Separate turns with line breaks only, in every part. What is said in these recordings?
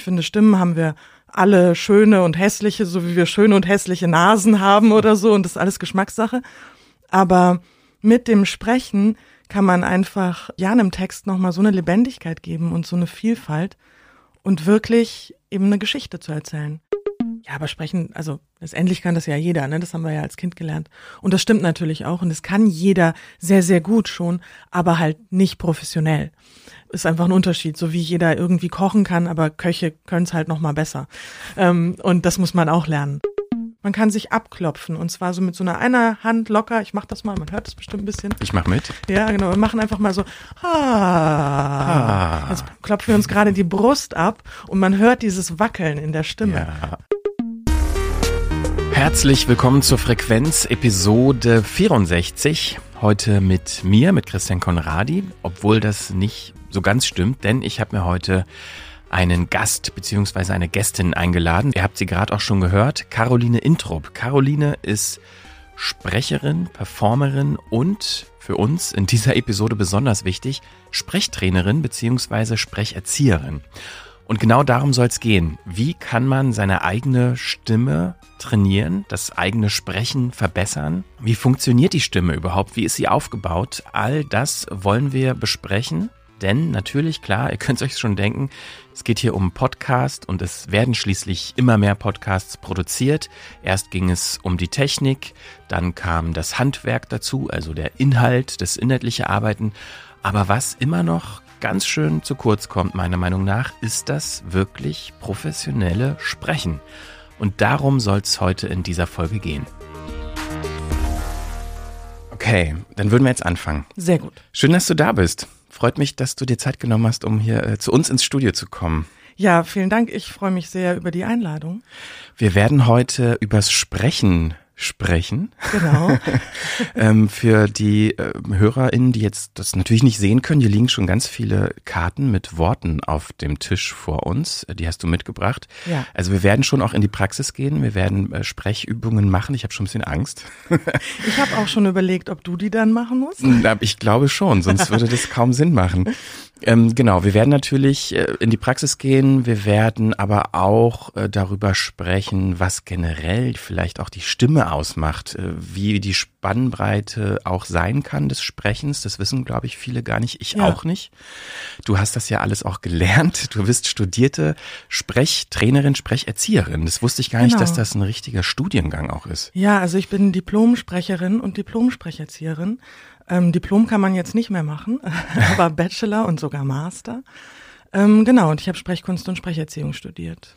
Ich finde, Stimmen haben wir alle schöne und hässliche, so wie wir schöne und hässliche Nasen haben oder so und das ist alles Geschmackssache. Aber mit dem Sprechen kann man einfach ja einem Text nochmal so eine Lebendigkeit geben und so eine Vielfalt und wirklich eben eine Geschichte zu erzählen. Ja, aber sprechen, also letztendlich kann das ja jeder, ne? Das haben wir ja als Kind gelernt. Und das stimmt natürlich auch. Und das kann jeder sehr, sehr gut schon, aber halt nicht professionell. Ist einfach ein Unterschied, so wie jeder irgendwie kochen kann, aber Köche können es halt noch mal besser. Ähm, und das muss man auch lernen. Man kann sich abklopfen und zwar so mit so einer einer Hand locker. Ich mach das mal, man hört das bestimmt ein bisschen.
Ich mach mit.
Ja, genau. Wir machen einfach mal so. Ah. Jetzt klopfen wir uns gerade die Brust ab und man hört dieses Wackeln in der Stimme.
Ja. Herzlich willkommen zur Frequenz Episode 64. Heute mit mir, mit Christian Konradi, obwohl das nicht so ganz stimmt, denn ich habe mir heute einen Gast bzw. eine Gästin eingeladen. Ihr habt sie gerade auch schon gehört, Caroline Intrup. Caroline ist Sprecherin, Performerin und für uns in dieser Episode besonders wichtig, Sprechtrainerin bzw. Sprecherzieherin. Und genau darum soll es gehen. Wie kann man seine eigene Stimme trainieren, das eigene Sprechen verbessern? Wie funktioniert die Stimme überhaupt? Wie ist sie aufgebaut? All das wollen wir besprechen. Denn natürlich, klar, ihr könnt es euch schon denken, es geht hier um Podcast und es werden schließlich immer mehr Podcasts produziert. Erst ging es um die Technik, dann kam das Handwerk dazu, also der Inhalt, das inhaltliche Arbeiten. Aber was immer noch ganz schön zu kurz kommt, meiner Meinung nach, ist das wirklich professionelle Sprechen. Und darum soll es heute in dieser Folge gehen. Okay, dann würden wir jetzt anfangen.
Sehr gut.
Schön, dass du da bist. Freut mich, dass du dir Zeit genommen hast, um hier äh, zu uns ins Studio zu kommen.
Ja, vielen Dank. Ich freue mich sehr über die Einladung.
Wir werden heute übers Sprechen sprechen.
Genau.
ähm, für die äh, HörerInnen, die jetzt das natürlich nicht sehen können, hier liegen schon ganz viele Karten mit Worten auf dem Tisch vor uns. Die hast du mitgebracht.
Ja.
Also wir werden schon auch in die Praxis gehen. Wir werden äh, Sprechübungen machen. Ich habe schon ein bisschen Angst.
ich habe auch schon überlegt, ob du die dann machen musst.
Ich glaube schon, sonst würde das kaum Sinn machen. Ähm, genau, wir werden natürlich äh, in die Praxis gehen, wir werden aber auch äh, darüber sprechen, was generell vielleicht auch die Stimme ausmacht, äh, wie die Spannbreite auch sein kann des Sprechens. Das wissen, glaube ich, viele gar nicht, ich ja. auch nicht. Du hast das ja alles auch gelernt. Du bist studierte Sprechtrainerin, Sprecherzieherin. Das wusste ich gar genau. nicht, dass das ein richtiger Studiengang auch ist.
Ja, also ich bin Diplomsprecherin und Diplomsprecherzieherin. Ähm, Diplom kann man jetzt nicht mehr machen, aber Bachelor und sogar Master. Ähm, genau, und ich habe Sprechkunst und Sprecherziehung studiert.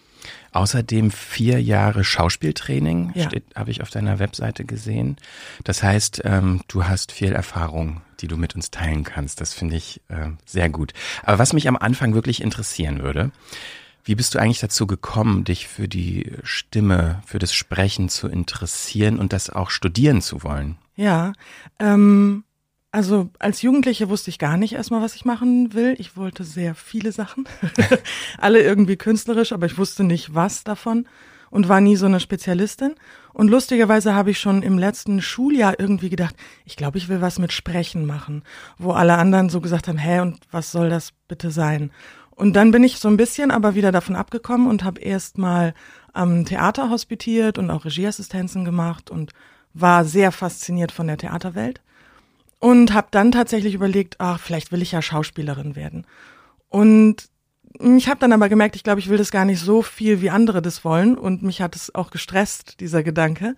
Außerdem vier Jahre Schauspieltraining,
ja.
habe ich auf deiner Webseite gesehen. Das heißt, ähm, du hast viel Erfahrung, die du mit uns teilen kannst. Das finde ich äh, sehr gut. Aber was mich am Anfang wirklich interessieren würde, wie bist du eigentlich dazu gekommen, dich für die Stimme, für das Sprechen zu interessieren und das auch studieren zu wollen?
Ja, ähm, also als Jugendliche wusste ich gar nicht erstmal, was ich machen will. Ich wollte sehr viele Sachen, alle irgendwie künstlerisch, aber ich wusste nicht, was davon und war nie so eine Spezialistin. Und lustigerweise habe ich schon im letzten Schuljahr irgendwie gedacht, ich glaube, ich will was mit Sprechen machen, wo alle anderen so gesagt haben, hä, und was soll das bitte sein? Und dann bin ich so ein bisschen aber wieder davon abgekommen und habe erst mal am Theater hospitiert und auch Regieassistenzen gemacht und war sehr fasziniert von der Theaterwelt und habe dann tatsächlich überlegt, ach, vielleicht will ich ja Schauspielerin werden. Und ich habe dann aber gemerkt, ich glaube, ich will das gar nicht so viel, wie andere das wollen. Und mich hat es auch gestresst, dieser Gedanke.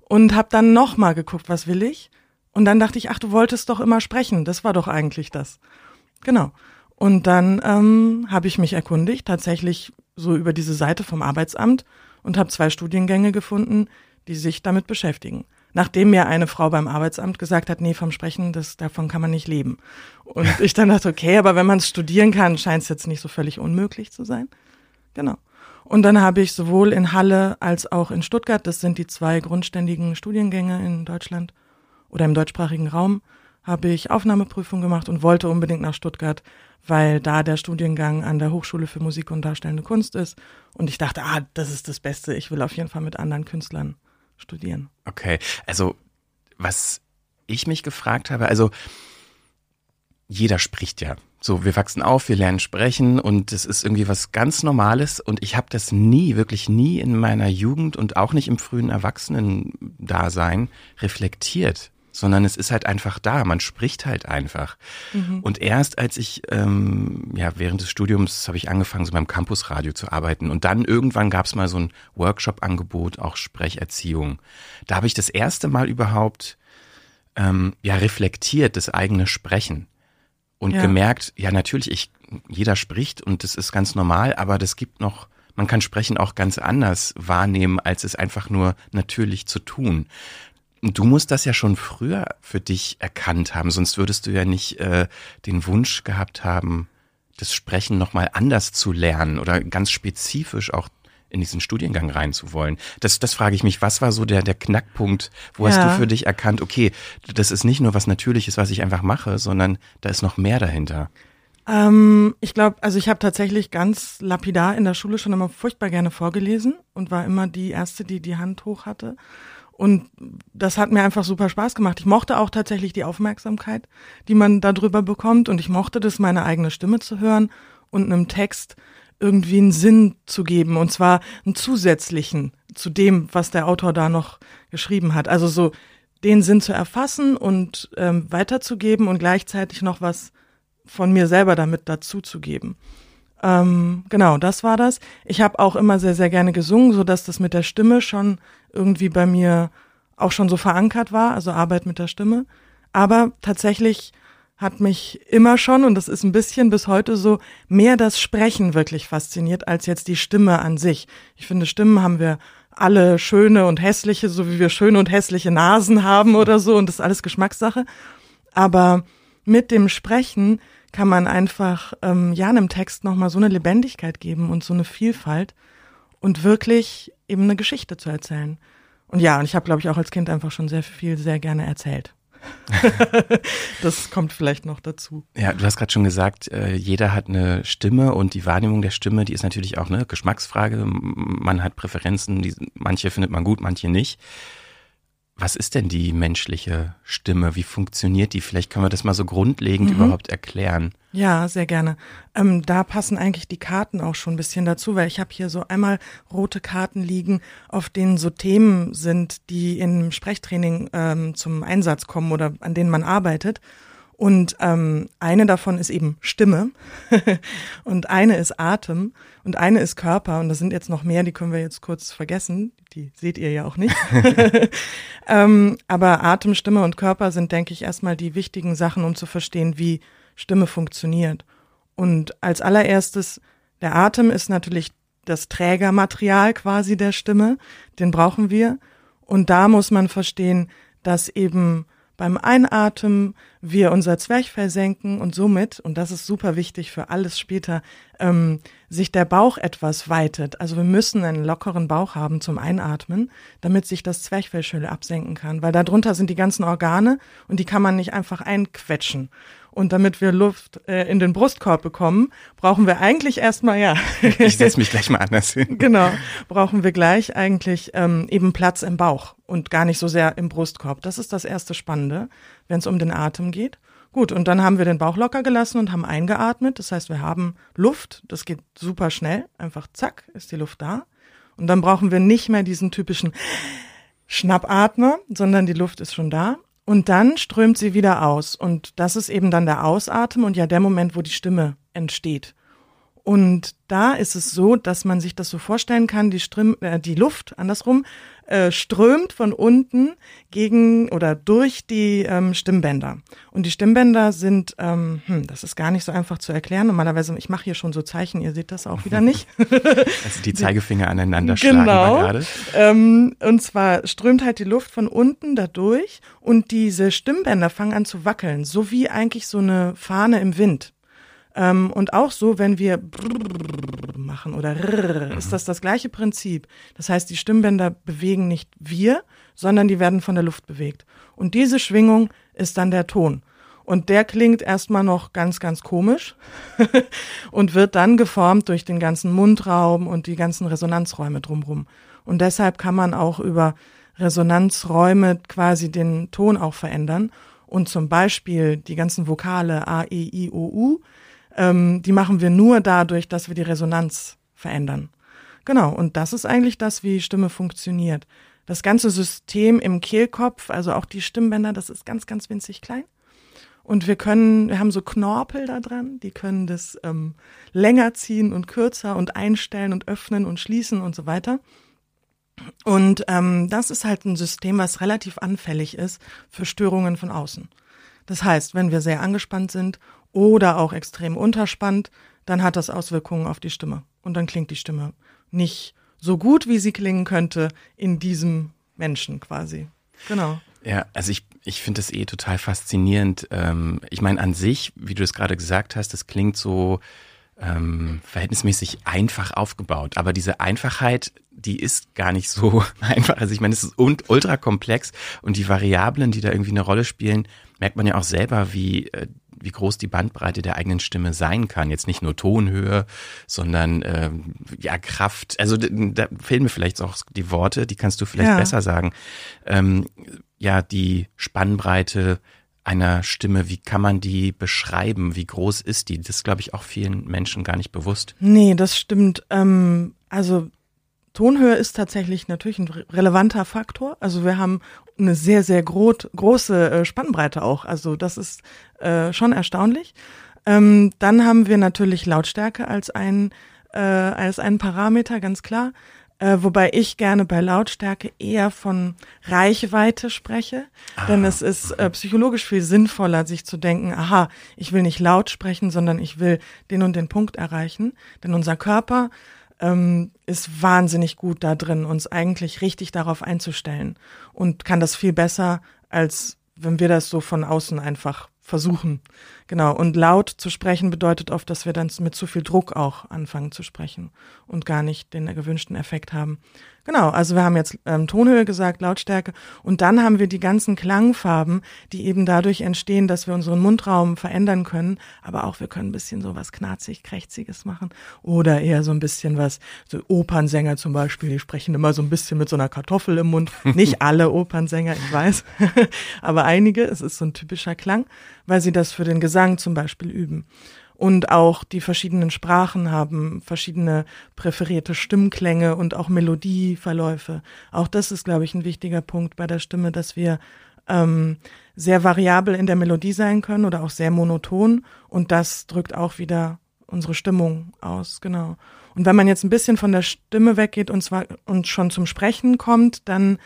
Und habe dann nochmal geguckt, was will ich? Und dann dachte ich, ach, du wolltest doch immer sprechen. Das war doch eigentlich das. Genau. Und dann ähm, habe ich mich erkundigt, tatsächlich so über diese Seite vom Arbeitsamt und habe zwei Studiengänge gefunden, die sich damit beschäftigen nachdem mir eine Frau beim Arbeitsamt gesagt hat, nee, vom Sprechen, das, davon kann man nicht leben. Und ich dann dachte, okay, aber wenn man es studieren kann, scheint es jetzt nicht so völlig unmöglich zu sein. Genau. Und dann habe ich sowohl in Halle als auch in Stuttgart, das sind die zwei grundständigen Studiengänge in Deutschland oder im deutschsprachigen Raum, habe ich Aufnahmeprüfung gemacht und wollte unbedingt nach Stuttgart, weil da der Studiengang an der Hochschule für Musik und Darstellende Kunst ist. Und ich dachte, ah, das ist das Beste. Ich will auf jeden Fall mit anderen Künstlern studieren.
Okay, also was ich mich gefragt habe, also jeder spricht ja So, wir wachsen auf, wir lernen sprechen und es ist irgendwie was ganz Normales und ich habe das nie, wirklich nie in meiner Jugend und auch nicht im frühen Erwachsenen-Dasein reflektiert, sondern es ist halt einfach da, man spricht halt einfach. Mhm. Und erst als ich, ähm, ja, während des Studiums habe ich angefangen, so beim Campusradio zu arbeiten und dann irgendwann gab es mal so ein Workshop-Angebot, auch Sprecherziehung. Da habe ich das erste Mal überhaupt ähm, ja reflektiert, das eigene Sprechen und ja. gemerkt, ja natürlich, ich, jeder spricht und das ist ganz normal, aber das gibt noch, man kann Sprechen auch ganz anders wahrnehmen, als es einfach nur natürlich zu tun. Du musst das ja schon früher für dich erkannt haben, sonst würdest du ja nicht äh, den Wunsch gehabt haben, das Sprechen nochmal anders zu lernen oder ganz spezifisch auch in diesen Studiengang reinzuwollen. Das, das frage ich mich, was war so der, der Knackpunkt? Wo ja. hast du für dich erkannt, okay, das ist nicht nur was Natürliches, was ich einfach mache, sondern da ist noch mehr dahinter?
Ähm, ich glaube, also ich habe tatsächlich ganz lapidar in der Schule schon immer furchtbar gerne vorgelesen und war immer die Erste, die die Hand hoch hatte. Und das hat mir einfach super Spaß gemacht. Ich mochte auch tatsächlich die Aufmerksamkeit, die man darüber bekommt. Und ich mochte das, meine eigene Stimme zu hören und einem Text irgendwie einen Sinn zu geben und zwar einen zusätzlichen zu dem, was der Autor da noch geschrieben hat. Also so den Sinn zu erfassen und ähm, weiterzugeben und gleichzeitig noch was von mir selber damit dazuzugeben. Ähm, genau, das war das. Ich habe auch immer sehr, sehr gerne gesungen, so dass das mit der Stimme schon irgendwie bei mir auch schon so verankert war, also Arbeit mit der Stimme. Aber tatsächlich hat mich immer schon, und das ist ein bisschen bis heute so, mehr das Sprechen wirklich fasziniert, als jetzt die Stimme an sich. Ich finde, Stimmen haben wir alle schöne und hässliche, so wie wir schöne und hässliche Nasen haben oder so, und das ist alles Geschmackssache. Aber mit dem Sprechen kann man einfach ähm, ja einem Text nochmal so eine Lebendigkeit geben und so eine Vielfalt und wirklich eben eine Geschichte zu erzählen. Und ja, und ich habe, glaube ich, auch als Kind einfach schon sehr viel, sehr gerne erzählt. das kommt vielleicht noch dazu.
Ja, du hast gerade schon gesagt, äh, jeder hat eine Stimme und die Wahrnehmung der Stimme, die ist natürlich auch eine Geschmacksfrage. Man hat Präferenzen, die, manche findet man gut, manche nicht. Was ist denn die menschliche Stimme? Wie funktioniert die? Vielleicht können wir das mal so grundlegend mhm. überhaupt erklären.
Ja, sehr gerne. Ähm, da passen eigentlich die Karten auch schon ein bisschen dazu, weil ich habe hier so einmal rote Karten liegen, auf denen so Themen sind, die im Sprechtraining ähm, zum Einsatz kommen oder an denen man arbeitet. Und ähm, eine davon ist eben Stimme und eine ist Atem und eine ist Körper. Und das sind jetzt noch mehr, die können wir jetzt kurz vergessen. Die seht ihr ja auch nicht. ähm, aber Atem, Stimme und Körper sind, denke ich, erstmal die wichtigen Sachen, um zu verstehen, wie Stimme funktioniert. Und als allererstes, der Atem ist natürlich das Trägermaterial quasi der Stimme. Den brauchen wir. Und da muss man verstehen, dass eben beim Einatmen wir unser Zwerchfell senken und somit, und das ist super wichtig für alles später, ähm, sich der Bauch etwas weitet. Also wir müssen einen lockeren Bauch haben zum Einatmen, damit sich das Zwerchfell schön absenken kann, weil darunter sind die ganzen Organe und die kann man nicht einfach einquetschen. Und damit wir Luft äh, in den Brustkorb bekommen, brauchen wir eigentlich erstmal, ja.
ich setze mich gleich mal anders hin.
Genau, brauchen wir gleich eigentlich ähm, eben Platz im Bauch und gar nicht so sehr im Brustkorb. Das ist das erste Spannende, wenn es um den Atem geht. Gut, und dann haben wir den Bauch locker gelassen und haben eingeatmet. Das heißt, wir haben Luft. Das geht super schnell. Einfach zack, ist die Luft da. Und dann brauchen wir nicht mehr diesen typischen Schnappatmer, sondern die Luft ist schon da. Und dann strömt sie wieder aus. Und das ist eben dann der Ausatmen und ja der Moment, wo die Stimme entsteht. Und da ist es so, dass man sich das so vorstellen kann, die, Strim äh, die Luft, andersrum, äh, strömt von unten gegen oder durch die ähm, Stimmbänder. Und die Stimmbänder sind, ähm, hm, das ist gar nicht so einfach zu erklären. Normalerweise, ich mache hier schon so Zeichen, ihr seht das auch wieder nicht.
also die Zeigefinger aneinander schlagen
genau. gerade. Ähm, und zwar strömt halt die Luft von unten dadurch und diese Stimmbänder fangen an zu wackeln, so wie eigentlich so eine Fahne im Wind. Ähm, und auch so, wenn wir machen oder rrr, ist das das gleiche Prinzip. Das heißt, die Stimmbänder bewegen nicht wir, sondern die werden von der Luft bewegt. Und diese Schwingung ist dann der Ton. Und der klingt erstmal noch ganz, ganz komisch und wird dann geformt durch den ganzen Mundraum und die ganzen Resonanzräume drumherum. Und deshalb kann man auch über Resonanzräume quasi den Ton auch verändern. Und zum Beispiel die ganzen Vokale A, E, I, O, U, ähm, die machen wir nur dadurch, dass wir die Resonanz verändern. Genau, und das ist eigentlich das, wie Stimme funktioniert. Das ganze System im Kehlkopf, also auch die Stimmbänder, das ist ganz, ganz winzig klein. Und wir können, wir haben so Knorpel da dran, die können das ähm, länger ziehen und kürzer und einstellen und öffnen und schließen und so weiter. Und ähm, das ist halt ein System, was relativ anfällig ist für Störungen von außen. Das heißt, wenn wir sehr angespannt sind oder auch extrem unterspannt, dann hat das Auswirkungen auf die Stimme. Und dann klingt die Stimme nicht so gut, wie sie klingen könnte in diesem Menschen quasi. Genau.
Ja, also ich, ich finde das eh total faszinierend. Ähm, ich meine, an sich, wie du es gerade gesagt hast, das klingt so ähm, verhältnismäßig einfach aufgebaut. Aber diese Einfachheit, die ist gar nicht so einfach. Also ich meine, es ist ultra komplex und die Variablen, die da irgendwie eine Rolle spielen, merkt man ja auch selber, wie, äh, wie groß die Bandbreite der eigenen Stimme sein kann. Jetzt nicht nur Tonhöhe, sondern ähm, ja Kraft. Also da fehlen mir vielleicht auch die Worte, die kannst du vielleicht ja. besser sagen. Ähm, ja, die Spannbreite einer Stimme, wie kann man die beschreiben? Wie groß ist die? Das ist, glaube ich, auch vielen Menschen gar nicht bewusst.
Nee, das stimmt. Ähm, also Tonhöhe ist tatsächlich natürlich ein relevanter Faktor. Also wir haben eine sehr, sehr gro große äh, Spannbreite auch. Also das ist äh, schon erstaunlich. Ähm, dann haben wir natürlich Lautstärke als ein äh, als einen Parameter, ganz klar. Äh, wobei ich gerne bei Lautstärke eher von Reichweite spreche, ah. denn es ist äh, psychologisch viel sinnvoller, sich zu denken, aha, ich will nicht laut sprechen, sondern ich will den und den Punkt erreichen, denn unser Körper ähm, ist wahnsinnig gut da drin, uns eigentlich richtig darauf einzustellen und kann das viel besser, als wenn wir das so von außen einfach versuchen. Genau. Und laut zu sprechen bedeutet oft, dass wir dann mit zu viel Druck auch anfangen zu sprechen und gar nicht den gewünschten Effekt haben. Genau, also wir haben jetzt ähm, Tonhöhe gesagt, Lautstärke und dann haben wir die ganzen Klangfarben, die eben dadurch entstehen, dass wir unseren Mundraum verändern können, aber auch wir können ein bisschen so was knarzig, krächziges machen oder eher so ein bisschen was, so Opernsänger zum Beispiel, die sprechen immer so ein bisschen mit so einer Kartoffel im Mund. Nicht alle Opernsänger, ich weiß, aber einige, es ist so ein typischer Klang, weil sie das für den Gesang zum Beispiel üben und auch die verschiedenen Sprachen haben verschiedene präferierte Stimmklänge und auch Melodieverläufe. Auch das ist, glaube ich, ein wichtiger Punkt bei der Stimme, dass wir ähm, sehr variabel in der Melodie sein können oder auch sehr monoton und das drückt auch wieder unsere Stimmung aus, genau. Und wenn man jetzt ein bisschen von der Stimme weggeht und zwar und schon zum Sprechen kommt, dann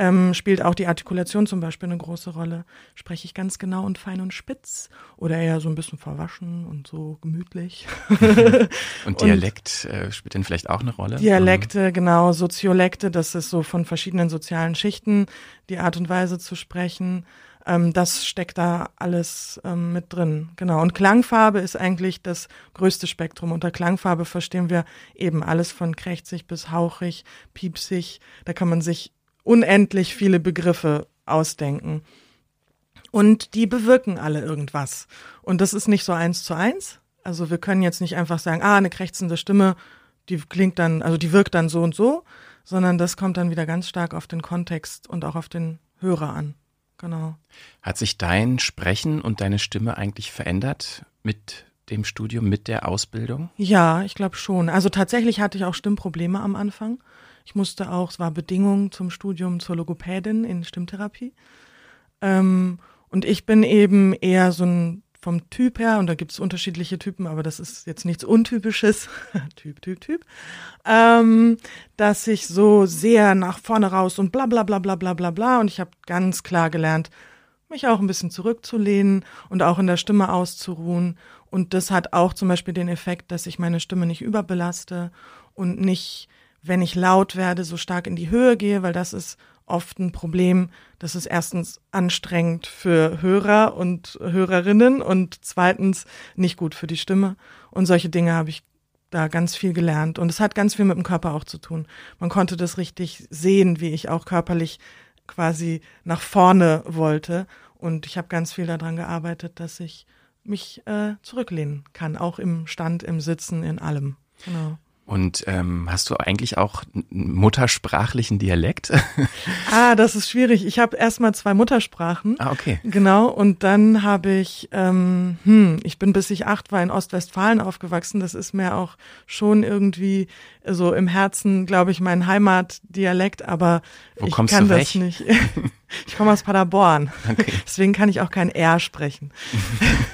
ähm, spielt auch die Artikulation zum Beispiel eine große Rolle. Spreche ich ganz genau und fein und spitz oder eher so ein bisschen verwaschen und so gemütlich.
und Dialekt und äh, spielt denn vielleicht auch eine Rolle?
Dialekte, genau, Soziolekte, das ist so von verschiedenen sozialen Schichten die Art und Weise zu sprechen. Ähm, das steckt da alles ähm, mit drin. Genau. Und Klangfarbe ist eigentlich das größte Spektrum. Unter Klangfarbe verstehen wir eben alles von krächzig bis hauchig, piepsig. Da kann man sich unendlich viele Begriffe ausdenken. Und die bewirken alle irgendwas. Und das ist nicht so eins zu eins. Also wir können jetzt nicht einfach sagen, ah, eine krächzende Stimme, die klingt dann, also die wirkt dann so und so, sondern das kommt dann wieder ganz stark auf den Kontext und auch auf den Hörer an. Genau.
Hat sich dein Sprechen und deine Stimme eigentlich verändert mit dem Studium, mit der Ausbildung?
Ja, ich glaube schon. Also tatsächlich hatte ich auch Stimmprobleme am Anfang. Ich musste auch, es war Bedingung zum Studium zur Logopädin in Stimmtherapie. Ähm, und ich bin eben eher so ein vom Typ her, und da gibt es unterschiedliche Typen, aber das ist jetzt nichts Untypisches, Typ, Typ, Typ, ähm, dass ich so sehr nach vorne raus und bla bla bla bla bla bla bla. Und ich habe ganz klar gelernt, mich auch ein bisschen zurückzulehnen und auch in der Stimme auszuruhen. Und das hat auch zum Beispiel den Effekt, dass ich meine Stimme nicht überbelaste und nicht wenn ich laut werde, so stark in die Höhe gehe, weil das ist oft ein Problem. Das ist erstens anstrengend für Hörer und Hörerinnen und zweitens nicht gut für die Stimme. Und solche Dinge habe ich da ganz viel gelernt. Und es hat ganz viel mit dem Körper auch zu tun. Man konnte das richtig sehen, wie ich auch körperlich quasi nach vorne wollte. Und ich habe ganz viel daran gearbeitet, dass ich mich äh, zurücklehnen kann, auch im Stand, im Sitzen, in allem. Genau.
Und ähm, hast du eigentlich auch einen muttersprachlichen Dialekt?
ah, das ist schwierig. Ich habe erstmal zwei Muttersprachen.
Ah, okay.
Genau. Und dann habe ich, ähm, hm, ich bin bis ich acht war in Ostwestfalen aufgewachsen. Das ist mir auch schon irgendwie so im Herzen, glaube ich, mein Heimatdialekt, aber
Wo
ich
kommst
kann
du
das
weg?
nicht. Ich komme aus Paderborn.
Okay.
Deswegen kann ich auch kein R sprechen.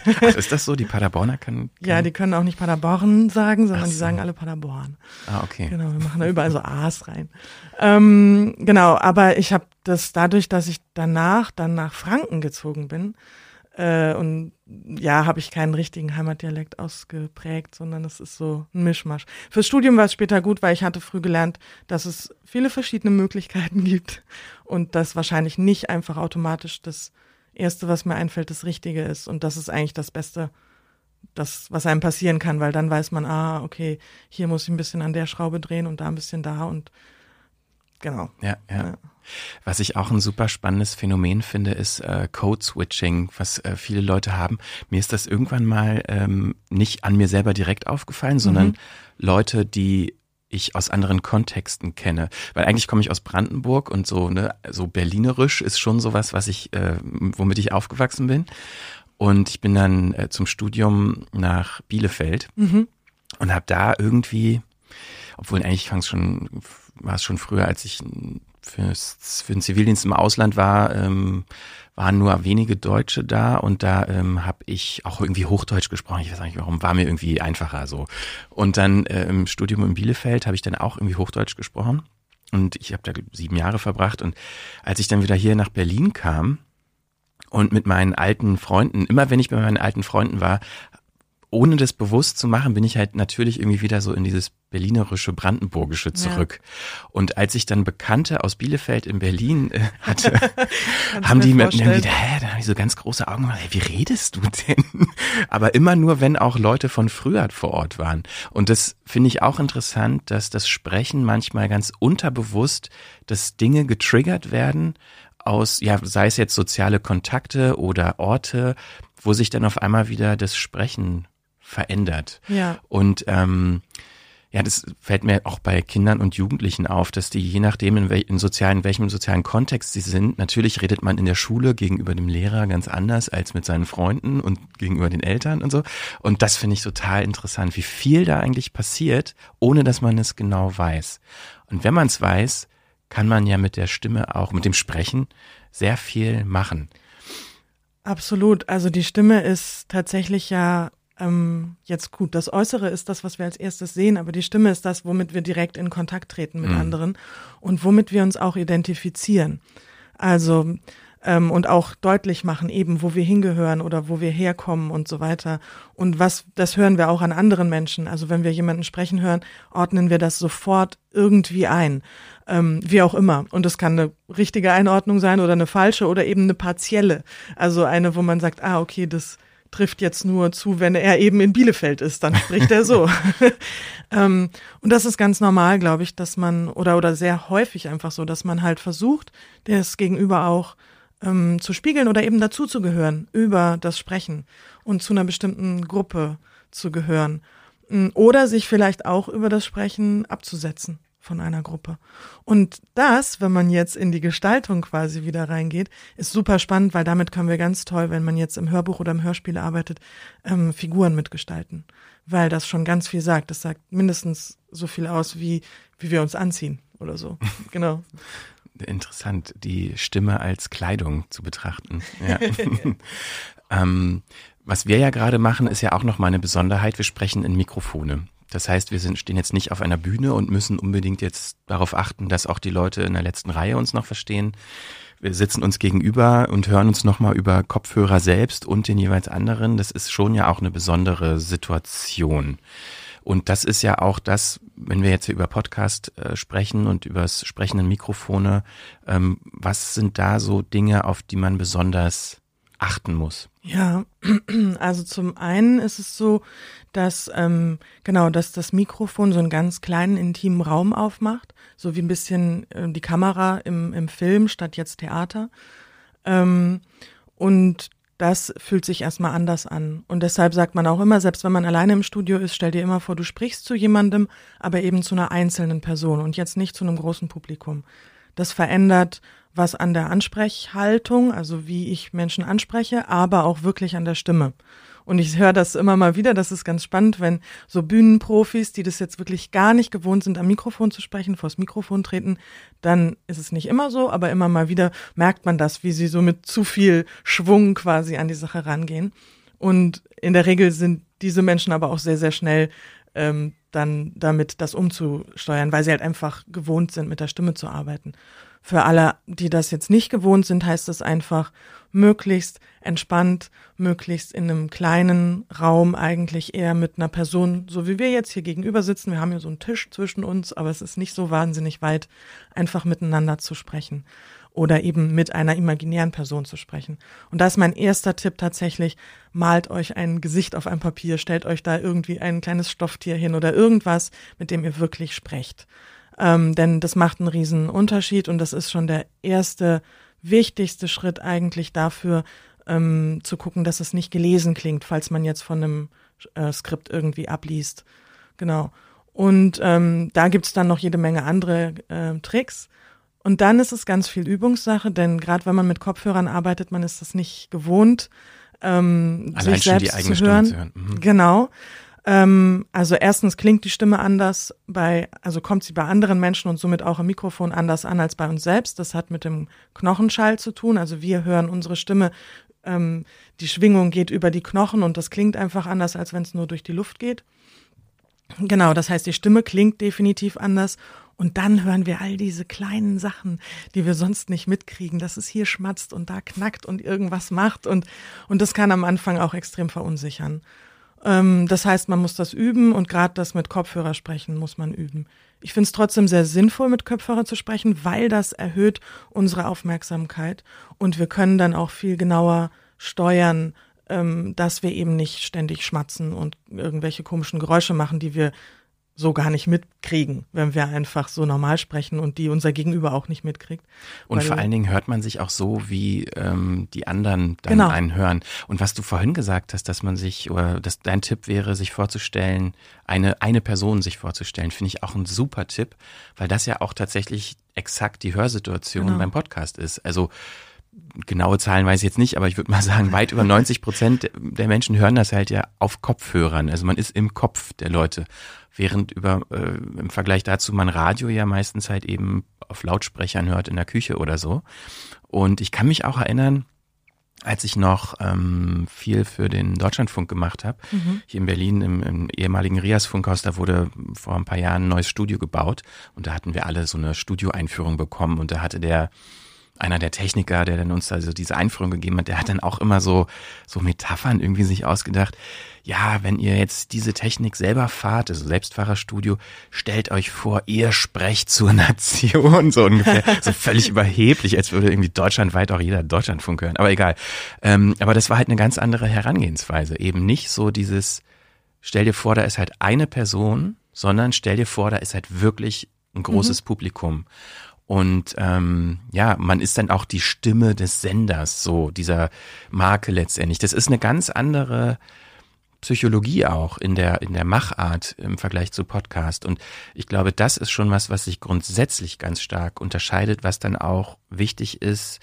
Ach, ist das so? Die Paderborner können.
Ja, die können auch nicht Paderborn sagen, sondern
Ach
die
so.
sagen alle Paderborn.
Ah, okay.
Genau, wir machen da überall so A's rein. Ähm, genau, aber ich habe das dadurch, dass ich danach dann nach Franken gezogen bin äh, und ja, habe ich keinen richtigen Heimatdialekt ausgeprägt, sondern es ist so ein Mischmasch. Fürs Studium war es später gut, weil ich hatte früh gelernt, dass es viele verschiedene Möglichkeiten gibt und dass wahrscheinlich nicht einfach automatisch das Erste, was mir einfällt, das Richtige ist. Und das ist eigentlich das Beste, das, was einem passieren kann, weil dann weiß man, ah, okay, hier muss ich ein bisschen an der Schraube drehen und da ein bisschen da und genau.
Ja, ja.
Ja.
Was ich auch ein super spannendes Phänomen finde, ist äh, Code-Switching, was äh, viele Leute haben. Mir ist das irgendwann mal ähm, nicht an mir selber direkt aufgefallen, sondern
Mhm.
Leute, die ich aus anderen Kontexten kenne. Weil eigentlich komme ich aus Brandenburg und so, ne, so berlinerisch ist schon sowas, was ich, äh, womit ich aufgewachsen bin. Und ich bin dann äh, zum Studium nach Bielefeld
Mhm.
und habe da irgendwie, obwohl eigentlich fang's schon, war es schon früher, als ich fürs, für den Zivildienst im Ausland war, ähm, waren nur wenige Deutsche da und da ähm, habe ich auch irgendwie Hochdeutsch gesprochen. Ich weiß nicht warum, war mir irgendwie einfacher so. Und dann äh, im Studium in Bielefeld habe ich dann auch irgendwie Hochdeutsch gesprochen und ich habe da sieben Jahre verbracht und als ich dann wieder hier nach Berlin kam und mit meinen alten Freunden, immer wenn ich bei meinen alten Freunden war, ohne das bewusst zu machen, bin ich halt natürlich irgendwie wieder so in dieses berlinerische, brandenburgische zurück. Und als ich dann Bekannte aus Bielefeld in Berlin äh, hatte, haben die
mir vorstellen.
wieder, hä, dann habe ich so ganz große Augen gemacht, hey, wie redest du denn? Aber immer nur, wenn auch Leute von früher vor Ort waren. Und das finde ich auch interessant, dass das Sprechen manchmal ganz unterbewusst, dass Dinge getriggert werden aus, ja, sei es jetzt soziale Kontakte oder Orte, wo sich dann auf einmal wieder das Sprechen verändert.
Ja.
Und ähm, ja, das fällt mir auch bei Kindern und Jugendlichen auf, dass die je nachdem, in, wel in, sozialen, in welchem sozialen Kontext sie sind, natürlich redet man in der Schule gegenüber dem Lehrer ganz anders als mit seinen Freunden und gegenüber den Eltern und so. Und das finde ich total interessant, wie viel da eigentlich passiert, ohne dass man es genau weiß. Und wenn man es weiß, kann man ja mit der Stimme auch, mit dem Sprechen sehr viel machen.
Absolut. Also die Stimme ist tatsächlich ja ähm, jetzt gut. Das Äußere ist das, was wir als erstes sehen, aber die Stimme ist das, womit wir direkt in Kontakt treten mit
Mhm.
anderen und womit wir uns auch identifizieren. Also ähm, und auch deutlich machen, eben wo wir hingehören oder wo wir herkommen und so weiter. Und was, das hören wir auch an anderen Menschen. Also wenn wir jemanden sprechen hören, ordnen wir das sofort irgendwie ein. Ähm, wie auch immer. Und das kann eine richtige Einordnung sein oder eine falsche oder eben eine partielle. Also eine, wo man sagt, ah, okay, das trifft jetzt nur zu, wenn er eben in Bielefeld ist, dann spricht er so. ähm, und das ist ganz normal, glaube ich, dass man, oder, oder sehr häufig einfach so, dass man halt versucht, das Gegenüber auch ähm, zu spiegeln oder eben dazu zu gehören über das Sprechen und zu einer bestimmten Gruppe zu gehören. Mm, Oder sich vielleicht auch über das Sprechen abzusetzen von einer Gruppe. Und das, wenn man jetzt in die Gestaltung quasi wieder reingeht, ist super spannend, weil damit können wir ganz toll, wenn man jetzt im Hörbuch oder im Hörspiel arbeitet, ähm, Figuren mitgestalten. Weil das schon ganz viel sagt. Das sagt mindestens so viel aus, wie, wie wir uns anziehen oder so. Genau.
Interessant, die Stimme als Kleidung zu betrachten. Ja. ähm, was wir ja gerade machen, ist ja auch noch mal eine Besonderheit. Wir sprechen in Mikrofone. Das heißt, wir sind, stehen jetzt nicht auf einer Bühne und müssen unbedingt jetzt darauf achten, dass auch die Leute in der letzten Reihe uns noch verstehen. Wir sitzen uns gegenüber und hören uns nochmal über Kopfhörer selbst und den jeweils anderen. Das ist schon ja auch eine besondere Situation. Und das ist ja auch das, wenn wir jetzt hier über Podcast äh, sprechen und über das Sprechen in Mikrofone, ähm, was sind da so Dinge, auf die man besonders achten muss?
Ja, also zum einen ist es so, dass ähm, genau, dass das Mikrofon so einen ganz kleinen intimen Raum aufmacht, so wie ein bisschen äh, die Kamera im, im Film statt jetzt Theater. Ähm, und das fühlt sich erstmal anders an. Und deshalb sagt man auch immer, selbst wenn man alleine im Studio ist, stell dir immer vor, du sprichst zu jemandem, aber eben zu einer einzelnen Person und jetzt nicht zu einem großen Publikum. Das verändert was an der Ansprechhaltung, also wie ich Menschen anspreche, aber auch wirklich an der Stimme. Und ich höre das immer mal wieder, das ist ganz spannend, wenn so Bühnenprofis, die das jetzt wirklich gar nicht gewohnt sind, am Mikrofon zu sprechen, vors Mikrofon treten, dann ist es nicht immer so, aber immer mal wieder merkt man das, wie sie so mit zu viel Schwung quasi an die Sache rangehen. Und in der Regel sind diese Menschen aber auch sehr, sehr schnell ähm, dann damit, das umzusteuern, weil sie halt einfach gewohnt sind, mit der Stimme zu arbeiten. Für alle, die das jetzt nicht gewohnt sind, heißt es einfach, möglichst entspannt, möglichst in einem kleinen Raum eigentlich eher mit einer Person, so wie wir jetzt hier gegenüber sitzen. Wir haben hier so einen Tisch zwischen uns, aber es ist nicht so wahnsinnig weit, einfach miteinander zu sprechen oder eben mit einer imaginären Person zu sprechen. Und da ist mein erster Tipp tatsächlich, malt euch ein Gesicht auf ein Papier, stellt euch da irgendwie ein kleines Stofftier hin oder irgendwas, mit dem ihr wirklich sprecht ähm, denn das macht einen riesen Unterschied und das ist schon der erste wichtigste Schritt eigentlich dafür, ähm, zu gucken, dass es nicht gelesen klingt, falls man jetzt von einem äh, Skript irgendwie abliest. Genau. Und ähm, da gibt's dann noch jede Menge andere äh, Tricks. Und dann ist es ganz viel Übungssache, denn gerade wenn man mit Kopfhörern arbeitet, man ist das nicht gewohnt, ähm,
Allein sich selbst zu hören. zu hören.
Mhm. Genau. Ähm, also erstens klingt die Stimme anders bei, also kommt sie bei anderen Menschen und somit auch im Mikrofon anders an als bei uns selbst. Das hat mit dem Knochenschall zu tun. Also wir hören unsere Stimme, ähm, die Schwingung geht über die Knochen und das klingt einfach anders, als wenn es nur durch die Luft geht. Genau, das heißt, die Stimme klingt definitiv anders. Und dann hören wir all diese kleinen Sachen, die wir sonst nicht mitkriegen, dass es hier schmatzt und da knackt und irgendwas macht. Und, und das kann am Anfang auch extrem verunsichern. Ähm, das heißt, man muss das üben und gerade das mit Kopfhörer sprechen muss man üben. Ich finde es trotzdem sehr sinnvoll, mit Kopfhörer zu sprechen, weil das erhöht unsere Aufmerksamkeit und wir können dann auch viel genauer steuern, ähm, dass wir eben nicht ständig schmatzen und irgendwelche komischen Geräusche machen, die wir so gar nicht mitkriegen, wenn wir einfach so normal sprechen und die unser Gegenüber auch nicht mitkriegt.
Und vor allen Dingen hört man sich auch so, wie ähm, die anderen dann genau. einen hören. Und was du vorhin gesagt hast, dass man sich, oder dass dein Tipp wäre, sich vorzustellen, eine, eine Person sich vorzustellen, finde ich auch ein super Tipp, weil das ja auch tatsächlich exakt die Hörsituation genau. beim Podcast ist. Also genaue Zahlen weiß ich jetzt nicht, aber ich würde mal sagen, weit über 90 Prozent der Menschen hören das halt ja auf Kopfhörern. Also man ist im Kopf der Leute. Während über äh, im Vergleich dazu man Radio ja meistens halt eben auf Lautsprechern hört in der Küche oder so. Und ich kann mich auch erinnern, als ich noch ähm, viel für den Deutschlandfunk gemacht habe, mhm. hier in Berlin im, im ehemaligen Rias-Funkhaus, da wurde vor ein paar Jahren ein neues Studio gebaut und da hatten wir alle so eine Studioeinführung bekommen und da hatte der einer der Techniker, der dann uns also diese Einführung gegeben hat, der hat dann auch immer so, so Metaphern irgendwie sich ausgedacht. Ja, wenn ihr jetzt diese Technik selber fahrt, also Selbstfahrerstudio, stellt euch vor, ihr sprecht zur Nation, so ungefähr. so völlig überheblich, als würde irgendwie deutschlandweit auch jeder Deutschlandfunk hören. Aber egal. Ähm, aber das war halt eine ganz andere Herangehensweise. Eben nicht so dieses, stell dir vor, da ist halt eine Person, sondern stell dir vor, da ist halt wirklich ein großes mhm. Publikum. Und ähm, ja, man ist dann auch die Stimme des Senders, so dieser Marke letztendlich. Das ist eine ganz andere Psychologie auch in der, in der Machart im Vergleich zu Podcast. Und ich glaube, das ist schon was, was sich grundsätzlich ganz stark unterscheidet, was dann auch wichtig ist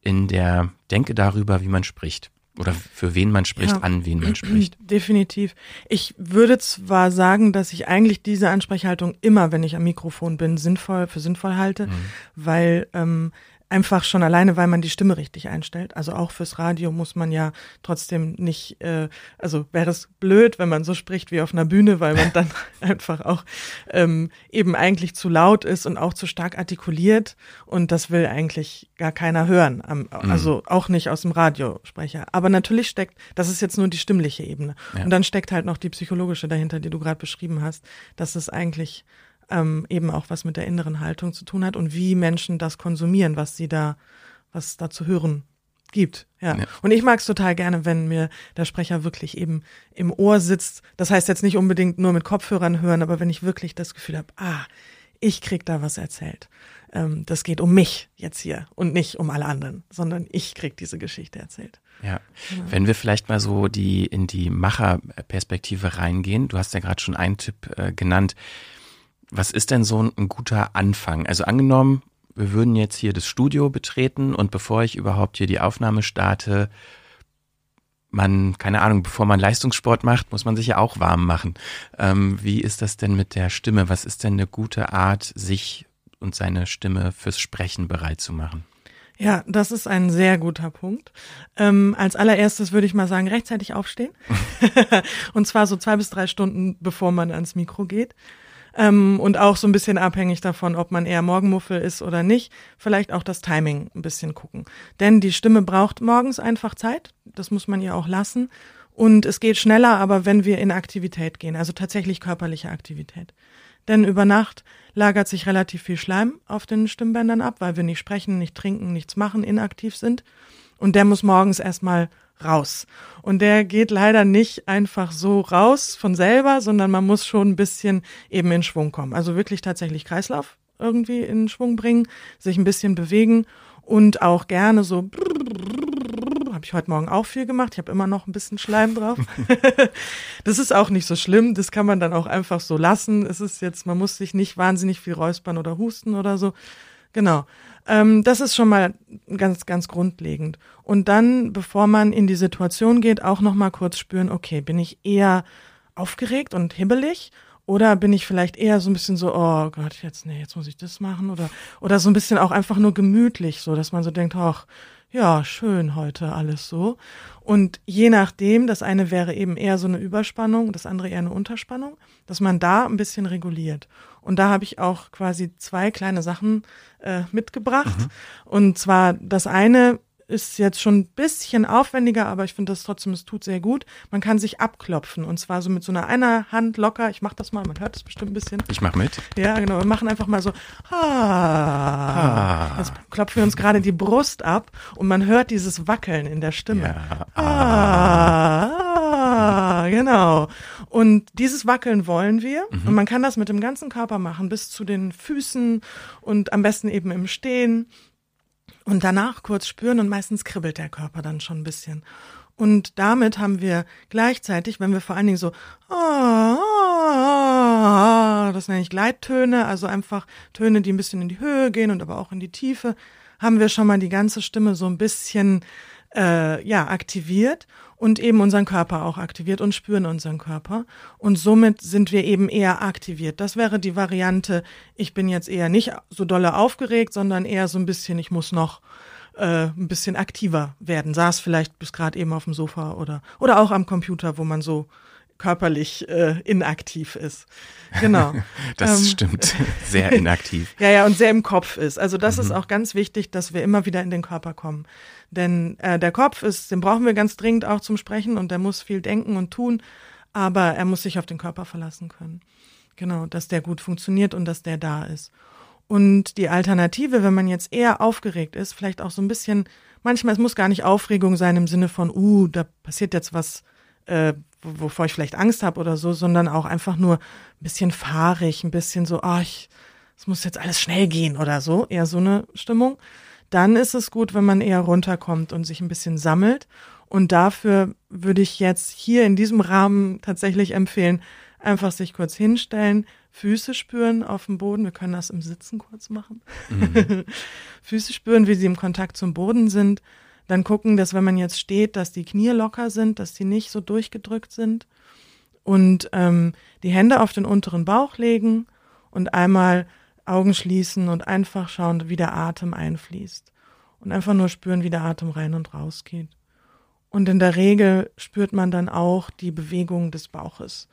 in der Denke darüber, wie man spricht. Oder für wen man spricht, ja, an wen man spricht.
Definitiv. Ich würde zwar sagen, dass ich eigentlich diese Ansprechhaltung immer, wenn ich am Mikrofon bin, sinnvoll für sinnvoll halte, mhm. weil ähm, Einfach schon alleine, weil man die Stimme richtig einstellt. Also auch fürs Radio muss man ja trotzdem nicht, äh, also wäre es blöd, wenn man so spricht wie auf einer Bühne, weil man dann einfach auch ähm, eben eigentlich zu laut ist und auch zu stark artikuliert. Und das will eigentlich gar keiner hören. Am, mhm. Also auch nicht aus dem Radiosprecher. Aber natürlich steckt, das ist jetzt nur die stimmliche Ebene. Ja. Und dann steckt halt noch die psychologische dahinter, die du gerade beschrieben hast, dass es eigentlich ähm, eben auch was mit der inneren Haltung zu tun hat und wie Menschen das konsumieren, was sie da, was da zu hören gibt. Ja. ja. Und ich mag es total gerne, wenn mir der Sprecher wirklich eben im Ohr sitzt. Das heißt jetzt nicht unbedingt nur mit Kopfhörern hören, aber wenn ich wirklich das Gefühl habe, ah, ich krieg da was erzählt. Ähm, das geht um mich jetzt hier und nicht um alle anderen, sondern ich krieg diese Geschichte erzählt.
Ja, genau. wenn wir vielleicht mal so die in die Macherperspektive reingehen, du hast ja gerade schon einen Tipp äh, genannt. Was ist denn so ein, ein guter Anfang? Also angenommen, wir würden jetzt hier das Studio betreten und bevor ich überhaupt hier die Aufnahme starte, man, keine Ahnung, bevor man Leistungssport macht, muss man sich ja auch warm machen. Ähm, wie ist das denn mit der Stimme? Was ist denn eine gute Art, sich und seine Stimme fürs Sprechen bereit zu machen?
Ja, das ist ein sehr guter Punkt. Ähm, als allererstes würde ich mal sagen, rechtzeitig aufstehen. und zwar so zwei bis drei Stunden, bevor man ans Mikro geht. Ähm, und auch so ein bisschen abhängig davon, ob man eher Morgenmuffel ist oder nicht. Vielleicht auch das Timing ein bisschen gucken. Denn die Stimme braucht morgens einfach Zeit. Das muss man ihr auch lassen. Und es geht schneller, aber wenn wir in Aktivität gehen, also tatsächlich körperliche Aktivität. Denn über Nacht lagert sich relativ viel Schleim auf den Stimmbändern ab, weil wir nicht sprechen, nicht trinken, nichts machen, inaktiv sind. Und der muss morgens erstmal raus. Und der geht leider nicht einfach so raus von selber, sondern man muss schon ein bisschen eben in Schwung kommen. Also wirklich tatsächlich Kreislauf irgendwie in Schwung bringen, sich ein bisschen bewegen und auch gerne so habe ich heute Morgen auch viel gemacht. Ich habe immer noch ein bisschen Schleim drauf. das ist auch nicht so schlimm. Das kann man dann auch einfach so lassen. Es ist jetzt, man muss sich nicht wahnsinnig viel räuspern oder husten oder so. Genau. Ähm, das ist schon mal ganz, ganz grundlegend. Und dann, bevor man in die Situation geht, auch noch mal kurz spüren, okay, bin ich eher aufgeregt und hibbelig oder bin ich vielleicht eher so ein bisschen so, oh Gott, jetzt, nee, jetzt muss ich das machen oder, oder so ein bisschen auch einfach nur gemütlich, so, dass man so denkt, ach, ja, schön heute alles so. Und je nachdem, das eine wäre eben eher so eine Überspannung, das andere eher eine Unterspannung, dass man da ein bisschen reguliert. Und da habe ich auch quasi zwei kleine Sachen äh, mitgebracht. Mhm. Und zwar das eine ist jetzt schon ein bisschen aufwendiger, aber ich finde das trotzdem, es tut sehr gut. Man kann sich abklopfen und zwar so mit so einer einer Hand locker. Ich mache das mal, man hört es bestimmt ein bisschen.
Ich mache mit.
Ja, genau. Wir machen einfach mal so. Ah. Jetzt klopfen wir uns gerade die Brust ab und man hört dieses Wackeln in der Stimme. Ja. Ah. ah. Genau. Und dieses Wackeln wollen wir. Mhm. Und man kann das mit dem ganzen Körper machen, bis zu den Füßen und am besten eben im Stehen. Und danach kurz spüren und meistens kribbelt der Körper dann schon ein bisschen. Und damit haben wir gleichzeitig, wenn wir vor allen Dingen so, das nenne ich Gleittöne, also einfach Töne, die ein bisschen in die Höhe gehen und aber auch in die Tiefe, haben wir schon mal die ganze Stimme so ein bisschen äh, ja aktiviert und eben unseren Körper auch aktiviert und spüren unseren Körper. Und somit sind wir eben eher aktiviert. Das wäre die Variante, ich bin jetzt eher nicht so dolle aufgeregt, sondern eher so ein bisschen, ich muss noch äh, ein bisschen aktiver werden. Saß vielleicht bis gerade eben auf dem Sofa oder, oder auch am Computer, wo man so körperlich äh, inaktiv ist. Genau.
das ähm, stimmt. Sehr inaktiv.
ja, ja, und sehr im Kopf ist. Also das mhm. ist auch ganz wichtig, dass wir immer wieder in den Körper kommen. Denn äh, der Kopf ist, den brauchen wir ganz dringend auch zum Sprechen und der muss viel denken und tun, aber er muss sich auf den Körper verlassen können. Genau, dass der gut funktioniert und dass der da ist. Und die Alternative, wenn man jetzt eher aufgeregt ist, vielleicht auch so ein bisschen, manchmal, es muss gar nicht Aufregung sein im Sinne von, uh, da passiert jetzt was, äh, wovor ich vielleicht Angst habe oder so, sondern auch einfach nur ein bisschen fahrig, ein bisschen so, ah, oh, es muss jetzt alles schnell gehen oder so, eher so eine Stimmung dann ist es gut, wenn man eher runterkommt und sich ein bisschen sammelt. Und dafür würde ich jetzt hier in diesem Rahmen tatsächlich empfehlen, einfach sich kurz hinstellen, Füße spüren auf dem Boden. Wir können das im Sitzen kurz machen. Mhm. Füße spüren, wie sie im Kontakt zum Boden sind. Dann gucken, dass wenn man jetzt steht, dass die Knie locker sind, dass die nicht so durchgedrückt sind. Und ähm, die Hände auf den unteren Bauch legen und einmal Augen schließen und einfach schauen, wie der Atem einfließt. Und einfach nur spüren, wie der Atem rein und raus geht. Und in der Regel spürt man dann auch die Bewegung des Bauches.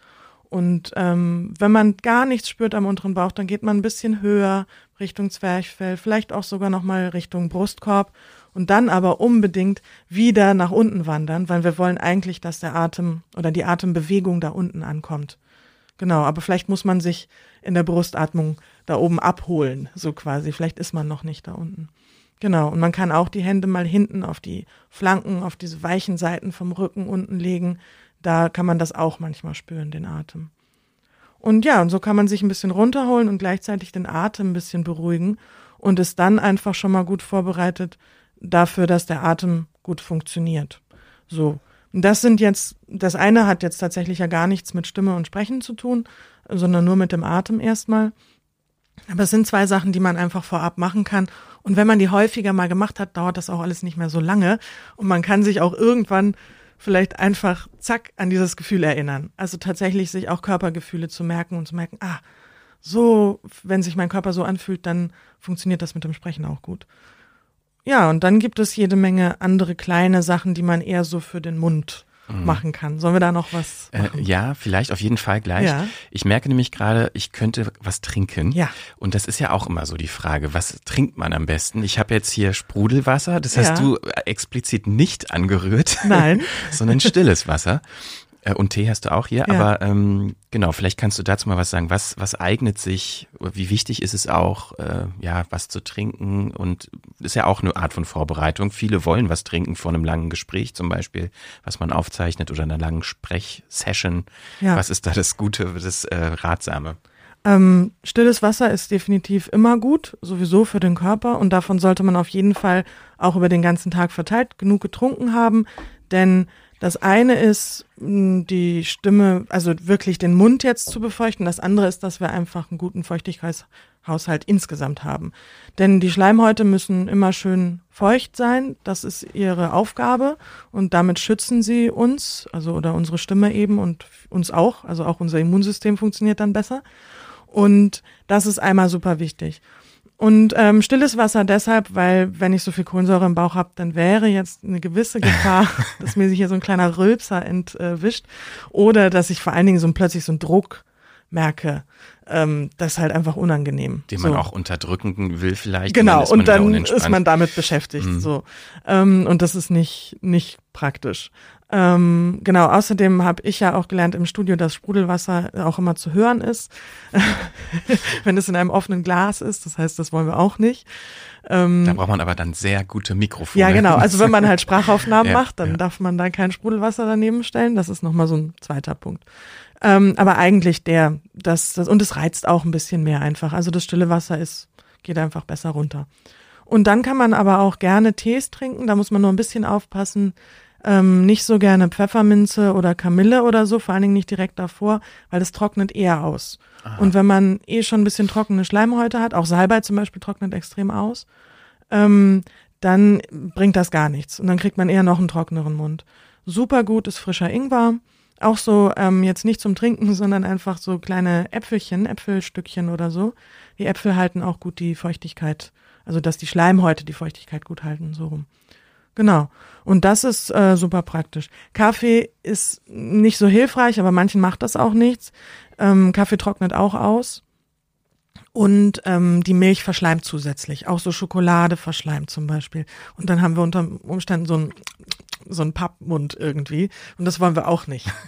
Und ähm, wenn man gar nichts spürt am unteren Bauch, dann geht man ein bisschen höher Richtung Zwerchfell, vielleicht auch sogar nochmal Richtung Brustkorb und dann aber unbedingt wieder nach unten wandern, weil wir wollen eigentlich, dass der Atem oder die Atembewegung da unten ankommt. Genau, aber vielleicht muss man sich in der Brustatmung da oben abholen, so quasi. Vielleicht ist man noch nicht da unten. Genau, und man kann auch die Hände mal hinten auf die Flanken, auf diese weichen Seiten vom Rücken unten legen. Da kann man das auch manchmal spüren, den Atem. Und ja, und so kann man sich ein bisschen runterholen und gleichzeitig den Atem ein bisschen beruhigen und ist dann einfach schon mal gut vorbereitet dafür, dass der Atem gut funktioniert. So. Und das sind jetzt, das eine hat jetzt tatsächlich ja gar nichts mit Stimme und Sprechen zu tun, sondern nur mit dem Atem erstmal. Aber es sind zwei Sachen, die man einfach vorab machen kann. Und wenn man die häufiger mal gemacht hat, dauert das auch alles nicht mehr so lange. Und man kann sich auch irgendwann vielleicht einfach zack an dieses Gefühl erinnern. Also tatsächlich sich auch Körpergefühle zu merken und zu merken, ah, so, wenn sich mein Körper so anfühlt, dann funktioniert das mit dem Sprechen auch gut. Ja, und dann gibt es jede Menge andere kleine Sachen, die man eher so für den Mund mhm. machen kann. Sollen wir da noch was
äh, ja, vielleicht auf jeden Fall gleich. Ja. Ich merke nämlich gerade, ich könnte was trinken.
Ja.
Und das ist ja auch immer so die Frage, was trinkt man am besten? Ich habe jetzt hier Sprudelwasser, das hast ja. du explizit nicht angerührt.
Nein.
sondern stilles Wasser. Äh, und Tee hast du auch hier, ja. aber ähm, genau, vielleicht kannst du dazu mal was sagen. Was, was eignet sich, wie wichtig ist es auch, äh, ja, was zu trinken? Und ist ja auch eine Art von Vorbereitung. Viele wollen was trinken vor einem langen Gespräch zum Beispiel, was man aufzeichnet oder einer langen Sprechsession. Ja. Was ist da das Gute, das äh, Ratsame?
Ähm, stilles Wasser ist definitiv immer gut, sowieso für den Körper und davon sollte man auf jeden Fall auch über den ganzen Tag verteilt genug getrunken haben, denn das eine ist, die Stimme, also wirklich den Mund jetzt zu befeuchten. Das andere ist, dass wir einfach einen guten Feuchtigkeitshaushalt insgesamt haben. Denn die Schleimhäute müssen immer schön feucht sein. Das ist ihre Aufgabe. Und damit schützen sie uns, also oder unsere Stimme eben und uns auch. Also auch unser Immunsystem funktioniert dann besser. Und das ist einmal super wichtig. Und ähm, stilles Wasser deshalb, weil wenn ich so viel Kohlensäure im Bauch habe, dann wäre jetzt eine gewisse Gefahr, dass mir sich hier so ein kleiner Rülpser entwischt oder dass ich vor allen Dingen so plötzlich so einen Druck merke. Ähm, das ist halt einfach unangenehm.
Den
so.
man auch unterdrücken will vielleicht.
Genau, und dann, und dann ist man damit beschäftigt. Mhm. So. Ähm, und das ist nicht, nicht praktisch. Ähm, genau, außerdem habe ich ja auch gelernt im Studio, dass Sprudelwasser auch immer zu hören ist, wenn es in einem offenen Glas ist. Das heißt, das wollen wir auch nicht.
Ähm, da braucht man aber dann sehr gute Mikrofone.
Ja, genau. Also wenn man halt Sprachaufnahmen ja, macht, dann ja. darf man da kein Sprudelwasser daneben stellen. Das ist nochmal so ein zweiter Punkt. Ähm, aber eigentlich der, das, das, und es reizt auch ein bisschen mehr einfach. Also das stille Wasser ist, geht einfach besser runter. Und dann kann man aber auch gerne Tees trinken. Da muss man nur ein bisschen aufpassen, ähm, nicht so gerne Pfefferminze oder Kamille oder so, vor allen Dingen nicht direkt davor, weil das trocknet eher aus. Aha. Und wenn man eh schon ein bisschen trockene Schleimhäute hat, auch Salbei zum Beispiel trocknet extrem aus, ähm, dann bringt das gar nichts. Und dann kriegt man eher noch einen trockneren Mund. Super gut ist frischer Ingwer. Auch so ähm, jetzt nicht zum Trinken, sondern einfach so kleine Äpfelchen, Äpfelstückchen oder so. Die Äpfel halten auch gut die Feuchtigkeit, also dass die Schleimhäute die Feuchtigkeit gut halten, so rum. Genau. Und das ist äh, super praktisch. Kaffee ist nicht so hilfreich, aber manchen macht das auch nichts. Ähm, Kaffee trocknet auch aus. Und ähm, die Milch verschleimt zusätzlich. Auch so Schokolade verschleimt zum Beispiel. Und dann haben wir unter Umständen so ein so ein Pappmund irgendwie. Und das wollen wir auch nicht.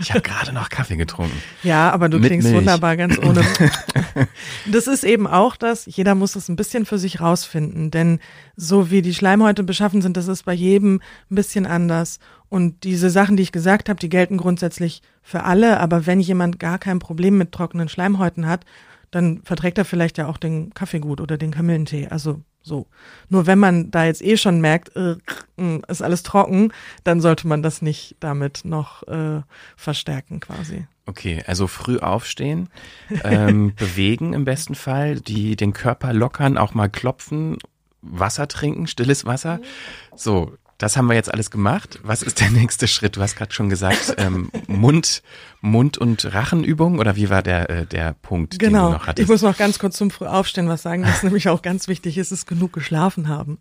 Ich habe gerade noch Kaffee getrunken.
Ja, aber du Mit klingst Milch. wunderbar ganz ohne. das ist eben auch das, jeder muss es ein bisschen für sich rausfinden, denn so wie die Schleimhäute beschaffen sind, das ist bei jedem ein bisschen anders. Und diese Sachen, die ich gesagt habe, die gelten grundsätzlich für alle, aber wenn jemand gar kein Problem mit trockenen Schleimhäuten hat, dann verträgt er vielleicht ja auch den Kaffee gut oder den Kamillentee. Also so. Nur wenn man da jetzt eh schon merkt, äh, ist alles trocken, dann sollte man das nicht damit noch äh, verstärken quasi.
Okay, also früh aufstehen, ähm, bewegen im besten Fall, die den Körper lockern, auch mal klopfen, Wasser trinken, stilles Wasser. So, das haben wir jetzt alles gemacht. Was ist der nächste Schritt? Du hast gerade schon gesagt, ähm, Mund, Mund- und Rachenübung oder wie war der, äh, der Punkt,
genau. den du
genau.
noch hattest? Ich muss noch ganz kurz zum Frühaufstehen was sagen, was nämlich auch ganz wichtig ist, ist genug geschlafen haben.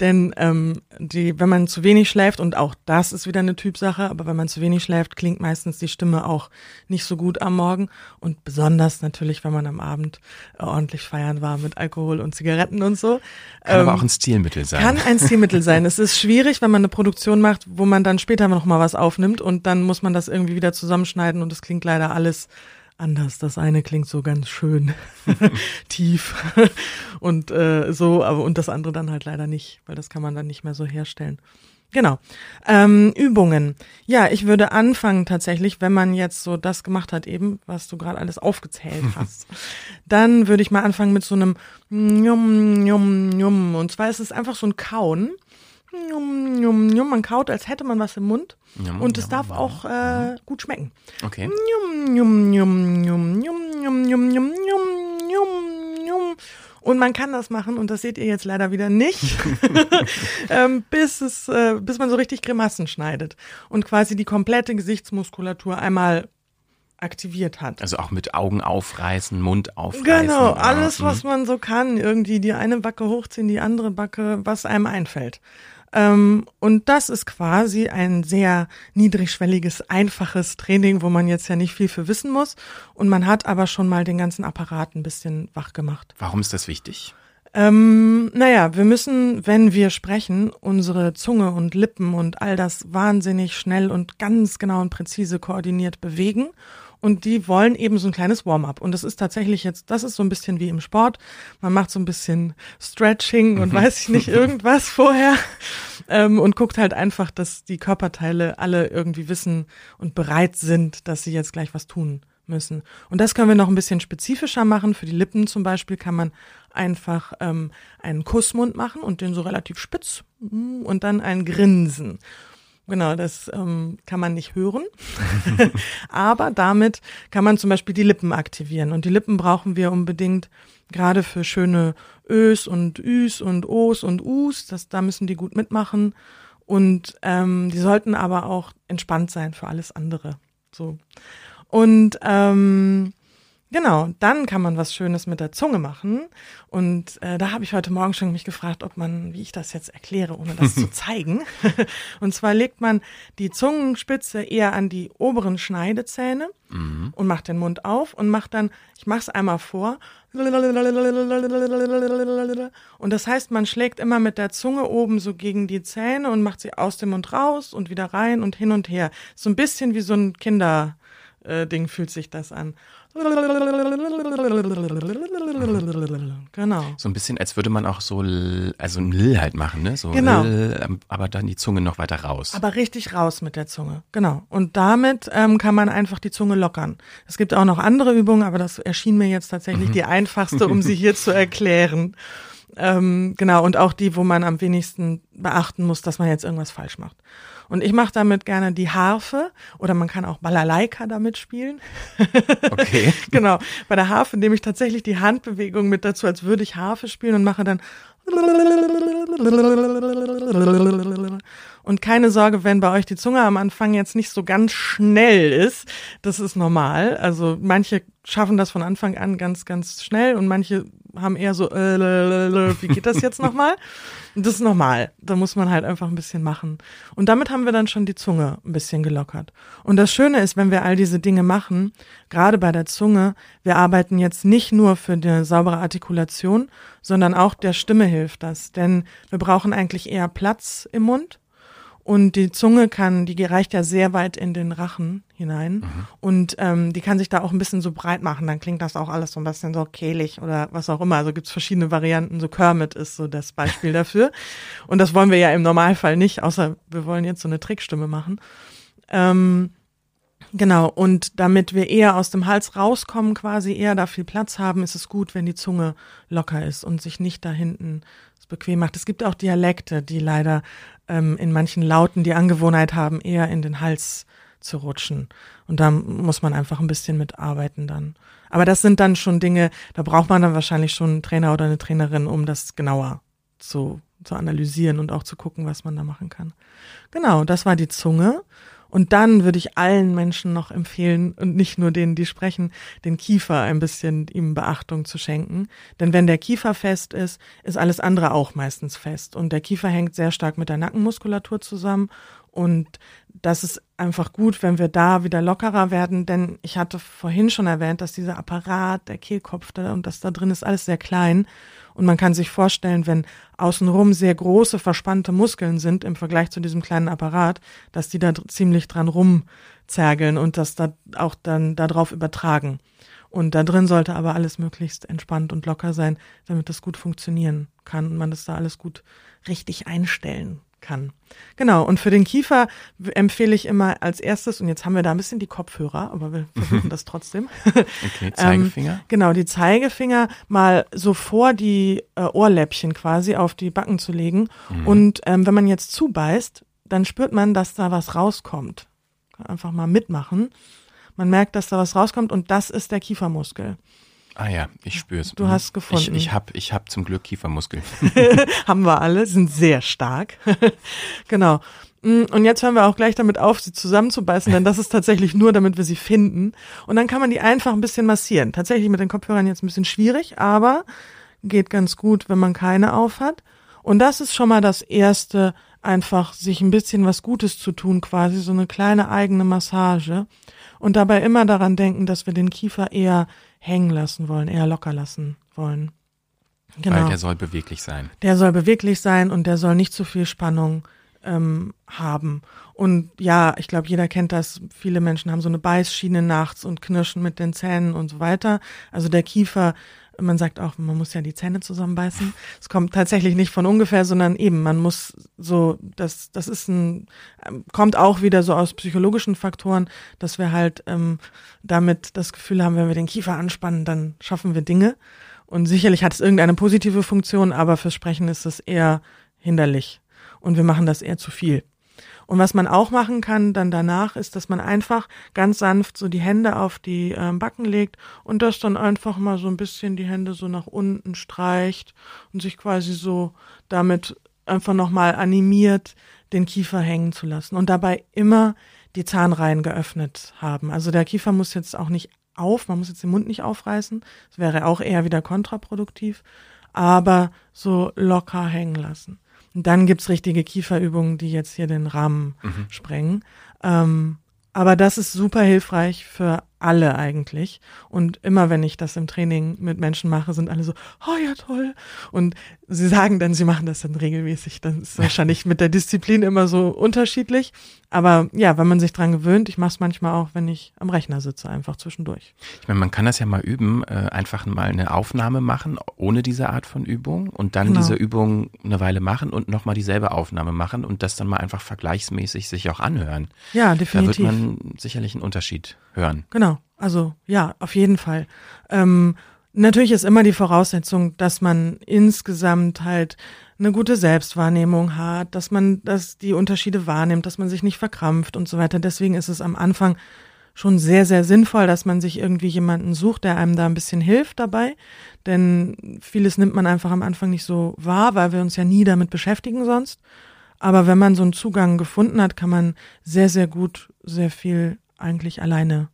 Denn ähm, die, wenn man zu wenig schläft, und auch das ist wieder eine Typsache, aber wenn man zu wenig schläft, klingt meistens die Stimme auch nicht so gut am Morgen. Und besonders natürlich, wenn man am Abend äh, ordentlich feiern war mit Alkohol und Zigaretten und so.
Kann ähm, aber auch ein Stilmittel sein.
Kann ein Stilmittel sein. Es ist schwierig, wenn man eine Produktion macht, wo man dann später noch mal was aufnimmt und dann muss man das irgendwie wieder zusammenschneiden und es klingt leider alles anders. Das eine klingt so ganz schön tief und äh, so, aber und das andere dann halt leider nicht, weil das kann man dann nicht mehr so herstellen. Genau. Ähm, Übungen. Ja, ich würde anfangen tatsächlich, wenn man jetzt so das gemacht hat eben, was du gerade alles aufgezählt hast. dann würde ich mal anfangen mit so einem Njum, Njum, Njum. Und zwar ist es einfach so ein Kauen. Njum, njum, njum. Man kaut, als hätte man was im Mund.
Njum,
und es darf auch äh, mhm. gut schmecken.
Okay.
Und man kann das machen, und das seht ihr jetzt leider wieder nicht, ähm, bis, es, äh, bis man so richtig Grimassen schneidet und quasi die komplette Gesichtsmuskulatur einmal aktiviert hat.
Also auch mit Augen aufreißen, Mund aufreißen.
Genau, alles,
mhm.
was man so kann. Irgendwie die eine Backe hochziehen, die andere Backe, was einem einfällt. Ähm, und das ist quasi ein sehr niedrigschwelliges, einfaches Training, wo man jetzt ja nicht viel für wissen muss. Und man hat aber schon mal den ganzen Apparat ein bisschen wach gemacht.
Warum ist das wichtig?
Ähm, naja, wir müssen, wenn wir sprechen, unsere Zunge und Lippen und all das wahnsinnig schnell und ganz genau und präzise koordiniert bewegen. Und die wollen eben so ein kleines Warm-up. Und das ist tatsächlich jetzt, das ist so ein bisschen wie im Sport. Man macht so ein bisschen Stretching und weiß ich nicht, irgendwas vorher. Ähm, und guckt halt einfach, dass die Körperteile alle irgendwie wissen und bereit sind, dass sie jetzt gleich was tun müssen. Und das können wir noch ein bisschen spezifischer machen. Für die Lippen zum Beispiel kann man einfach ähm, einen Kussmund machen und den so relativ spitz mm, und dann ein Grinsen. Genau, das ähm, kann man nicht hören. Aber damit kann man zum Beispiel die Lippen aktivieren. Und die Lippen brauchen wir unbedingt gerade für schöne Ös und Üs und Os und Us. Das, da müssen die gut mitmachen. Und ähm, die sollten aber auch entspannt sein für alles andere. So. Und ähm, Genau, dann kann man was Schönes mit der Zunge machen. Und äh, da habe ich heute Morgen schon mich gefragt, ob man, wie ich das jetzt erkläre, ohne das zu zeigen. und zwar legt man die Zungenspitze eher an die oberen Schneidezähne und macht den Mund auf und macht dann, ich mache es einmal vor. Und das heißt, man schlägt immer mit der Zunge oben so gegen die Zähne und macht sie aus dem Mund raus und wieder rein und hin und her. So ein bisschen wie so ein Kinder. Äh, Ding fühlt sich das an. Genau.
So ein bisschen, als würde man auch so, also ein L halt machen, ne? So
Genau.
L, ähm, aber dann die Zunge noch weiter raus.
Aber richtig raus mit der Zunge. Genau. Und damit ähm, kann man einfach die Zunge lockern. Es gibt auch noch andere Übungen, aber das erschien mir jetzt tatsächlich die einfachste, um sie hier zu erklären. Ähm, genau, und auch die, wo man am wenigsten beachten muss, dass man jetzt irgendwas falsch macht. Und ich mache damit gerne die Harfe oder man kann auch Balalaika damit spielen.
Okay.
genau. Bei der Harfe nehme ich tatsächlich die Handbewegung mit dazu, als würde ich Harfe spielen und mache dann und keine Sorge, wenn bei euch die Zunge am Anfang jetzt nicht so ganz schnell ist, das ist normal. Also manche schaffen das von Anfang an ganz, ganz schnell und manche haben eher so, äh, wie geht das jetzt nochmal? Das ist normal. Da muss man halt einfach ein bisschen machen. Und damit haben wir dann schon die Zunge ein bisschen gelockert. Und das Schöne ist, wenn wir all diese Dinge machen, gerade bei der Zunge, wir arbeiten jetzt nicht nur für eine saubere Artikulation, sondern auch der Stimme hilft das. Denn wir brauchen eigentlich eher Platz im Mund. Und die Zunge kann, die reicht ja sehr weit in den Rachen hinein. Und ähm, die kann sich da auch ein bisschen so breit machen. Dann klingt das auch alles so ein bisschen so kehlig oder was auch immer. Also gibt's verschiedene Varianten. So Kermit ist so das Beispiel dafür. Und das wollen wir ja im Normalfall nicht, außer wir wollen jetzt so eine Trickstimme machen. Ähm, Genau, und damit wir eher aus dem Hals rauskommen, quasi eher da viel Platz haben, ist es gut, wenn die Zunge locker ist und sich nicht da hinten bequem macht. Es gibt auch Dialekte, die leider ähm, in manchen Lauten die Angewohnheit haben, eher in den Hals zu rutschen. Und da muss man einfach ein bisschen mitarbeiten dann. Aber das sind dann schon Dinge, da braucht man dann wahrscheinlich schon einen Trainer oder eine Trainerin, um das genauer zu, zu analysieren und auch zu gucken, was man da machen kann. Genau, das war die Zunge. Und dann würde ich allen Menschen noch empfehlen, und nicht nur denen, die sprechen, den Kiefer ein bisschen ihm Beachtung zu schenken. Denn wenn der Kiefer fest ist, ist alles andere auch meistens fest. Und der Kiefer hängt sehr stark mit der Nackenmuskulatur zusammen. Und das ist einfach gut, wenn wir da wieder lockerer werden, denn ich hatte vorhin schon erwähnt, dass dieser Apparat, der Kehlkopf da und das da drin ist alles sehr klein. Und man kann sich vorstellen, wenn außenrum sehr große, verspannte Muskeln sind im Vergleich zu diesem kleinen Apparat, dass die da ziemlich dran rumzergeln und das da auch dann darauf übertragen. Und da drin sollte aber alles möglichst entspannt und locker sein, damit das gut funktionieren kann und man das da alles gut richtig einstellen kann. Genau, und für den Kiefer empfehle ich immer als erstes, und jetzt haben wir da ein bisschen die Kopfhörer, aber wir versuchen das trotzdem.
Okay, Zeigefinger.
ähm, genau, die Zeigefinger mal so vor die äh, Ohrläppchen quasi auf die Backen zu legen. Mhm. Und ähm, wenn man jetzt zubeißt, dann spürt man, dass da was rauskommt. Einfach mal mitmachen. Man merkt, dass da was rauskommt und das ist der Kiefermuskel.
Ah ja, ich spüre es.
Du hast gefunden.
Ich, ich habe ich hab zum Glück Kiefermuskeln.
Haben wir alle, sind sehr stark. genau. Mm, und jetzt hören wir auch gleich damit auf, sie zusammenzubeißen, denn das ist tatsächlich nur, damit wir sie finden. Und dann kann man die einfach ein bisschen massieren. Tatsächlich mit den Kopfhörern jetzt ein bisschen schwierig, aber geht ganz gut, wenn man keine auf hat. Und das ist schon mal das erste, einfach sich ein bisschen was Gutes zu tun, quasi so eine kleine eigene Massage. Und dabei immer daran denken, dass wir den Kiefer eher hängen lassen wollen, eher locker lassen wollen.
Genau. Weil der soll beweglich sein.
Der soll beweglich sein und der soll nicht zu viel Spannung ähm, haben. Und ja, ich glaube, jeder kennt das. Viele Menschen haben so eine Beißschiene nachts und knirschen mit den Zähnen und so weiter. Also der Kiefer man sagt auch, man muss ja die Zähne zusammenbeißen. Es kommt tatsächlich nicht von ungefähr, sondern eben, man muss so, das, das ist ein, kommt auch wieder so aus psychologischen Faktoren, dass wir halt ähm, damit das Gefühl haben, wenn wir den Kiefer anspannen, dann schaffen wir Dinge. Und sicherlich hat es irgendeine positive Funktion, aber fürs Sprechen ist es eher hinderlich. Und wir machen das eher zu viel. Und was man auch machen kann dann danach, ist, dass man einfach ganz sanft so die Hände auf die äh, Backen legt und das dann einfach mal so ein bisschen die Hände so nach unten streicht und sich quasi so damit einfach nochmal animiert, den Kiefer hängen zu lassen und dabei immer die Zahnreihen geöffnet haben. Also der Kiefer muss jetzt auch nicht auf, man muss jetzt den Mund nicht aufreißen, das wäre auch eher wieder kontraproduktiv, aber so locker hängen lassen. Und dann gibt's richtige Kieferübungen, die jetzt hier den Rahmen mhm. sprengen. Ähm, aber das ist super hilfreich für alle eigentlich. Und immer wenn ich das im Training mit Menschen mache, sind alle so, oh ja, toll. Und sie sagen dann, sie machen das dann regelmäßig. Das ist wahrscheinlich mit der Disziplin immer so unterschiedlich. Aber ja, wenn man sich dran gewöhnt, ich mache es manchmal auch, wenn ich am Rechner sitze, einfach zwischendurch.
Ich meine, man kann das ja mal üben, äh, einfach mal eine Aufnahme machen, ohne diese Art von Übung und dann genau. diese Übung eine Weile machen und nochmal dieselbe Aufnahme machen und das dann mal einfach vergleichsmäßig sich auch anhören.
Ja, definitiv.
Da wird man sicherlich einen Unterschied hören.
Genau. Also ja, auf jeden Fall. Ähm, natürlich ist immer die Voraussetzung, dass man insgesamt halt eine gute Selbstwahrnehmung hat, dass man dass die Unterschiede wahrnimmt, dass man sich nicht verkrampft und so weiter. Deswegen ist es am Anfang schon sehr, sehr sinnvoll, dass man sich irgendwie jemanden sucht, der einem da ein bisschen hilft dabei. Denn vieles nimmt man einfach am Anfang nicht so wahr, weil wir uns ja nie damit beschäftigen sonst. Aber wenn man so einen Zugang gefunden hat, kann man sehr, sehr gut, sehr viel eigentlich alleine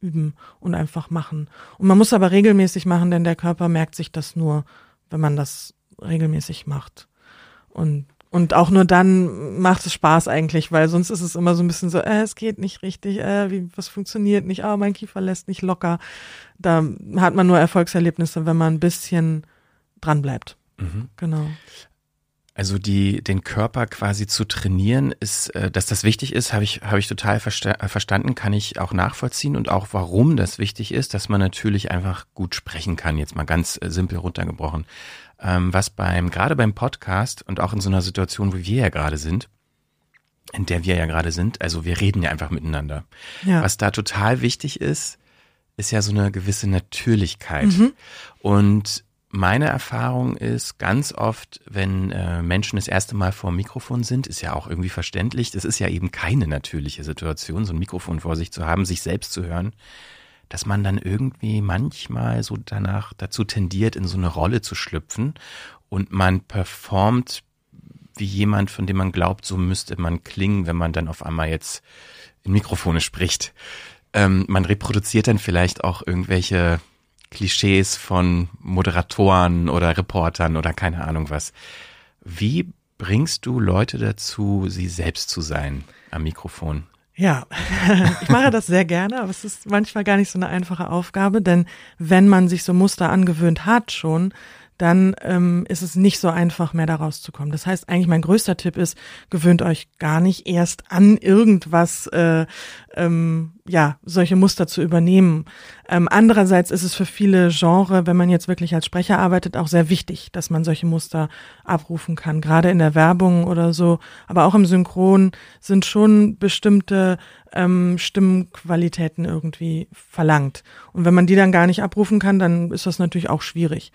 üben und einfach machen. Und man muss aber regelmäßig machen, denn der Körper merkt sich das nur, wenn man das regelmäßig macht. Und und auch nur dann macht es Spaß eigentlich, weil sonst ist es immer so ein bisschen so, äh, es geht nicht richtig, äh, wie, was funktioniert nicht, ah, oh, mein Kiefer lässt nicht locker. Da hat man nur Erfolgserlebnisse, wenn man ein bisschen dran bleibt. Mhm. Genau.
Also die, den Körper quasi zu trainieren, ist, äh, dass das wichtig ist, habe ich, habe ich total versta äh, verstanden, kann ich auch nachvollziehen und auch warum das wichtig ist, dass man natürlich einfach gut sprechen kann, jetzt mal ganz äh, simpel runtergebrochen. Ähm, was beim, gerade beim Podcast und auch in so einer Situation, wo wir ja gerade sind, in der wir ja gerade sind, also wir reden ja einfach miteinander. Ja. Was da total wichtig ist, ist ja so eine gewisse Natürlichkeit. Mhm. Und meine Erfahrung ist ganz oft, wenn äh, Menschen das erste Mal vor dem Mikrofon sind, ist ja auch irgendwie verständlich. Das ist ja eben keine natürliche Situation, so ein Mikrofon vor sich zu haben, sich selbst zu hören, dass man dann irgendwie manchmal so danach dazu tendiert, in so eine Rolle zu schlüpfen und man performt wie jemand, von dem man glaubt, so müsste man klingen, wenn man dann auf einmal jetzt in Mikrofone spricht. Ähm, man reproduziert dann vielleicht auch irgendwelche Klischees von Moderatoren oder Reportern oder keine Ahnung was. Wie bringst du Leute dazu, sie selbst zu sein am Mikrofon?
Ja, ich mache das sehr gerne, aber es ist manchmal gar nicht so eine einfache Aufgabe, denn wenn man sich so Muster angewöhnt hat schon, dann ähm, ist es nicht so einfach mehr da rauszukommen. Das heißt, eigentlich mein größter Tipp ist, gewöhnt euch gar nicht erst an irgendwas, äh, ähm, ja, solche Muster zu übernehmen. Ähm, andererseits ist es für viele Genre, wenn man jetzt wirklich als Sprecher arbeitet, auch sehr wichtig, dass man solche Muster abrufen kann. Gerade in der Werbung oder so, aber auch im Synchron sind schon bestimmte ähm, Stimmqualitäten irgendwie verlangt. Und wenn man die dann gar nicht abrufen kann, dann ist das natürlich auch schwierig.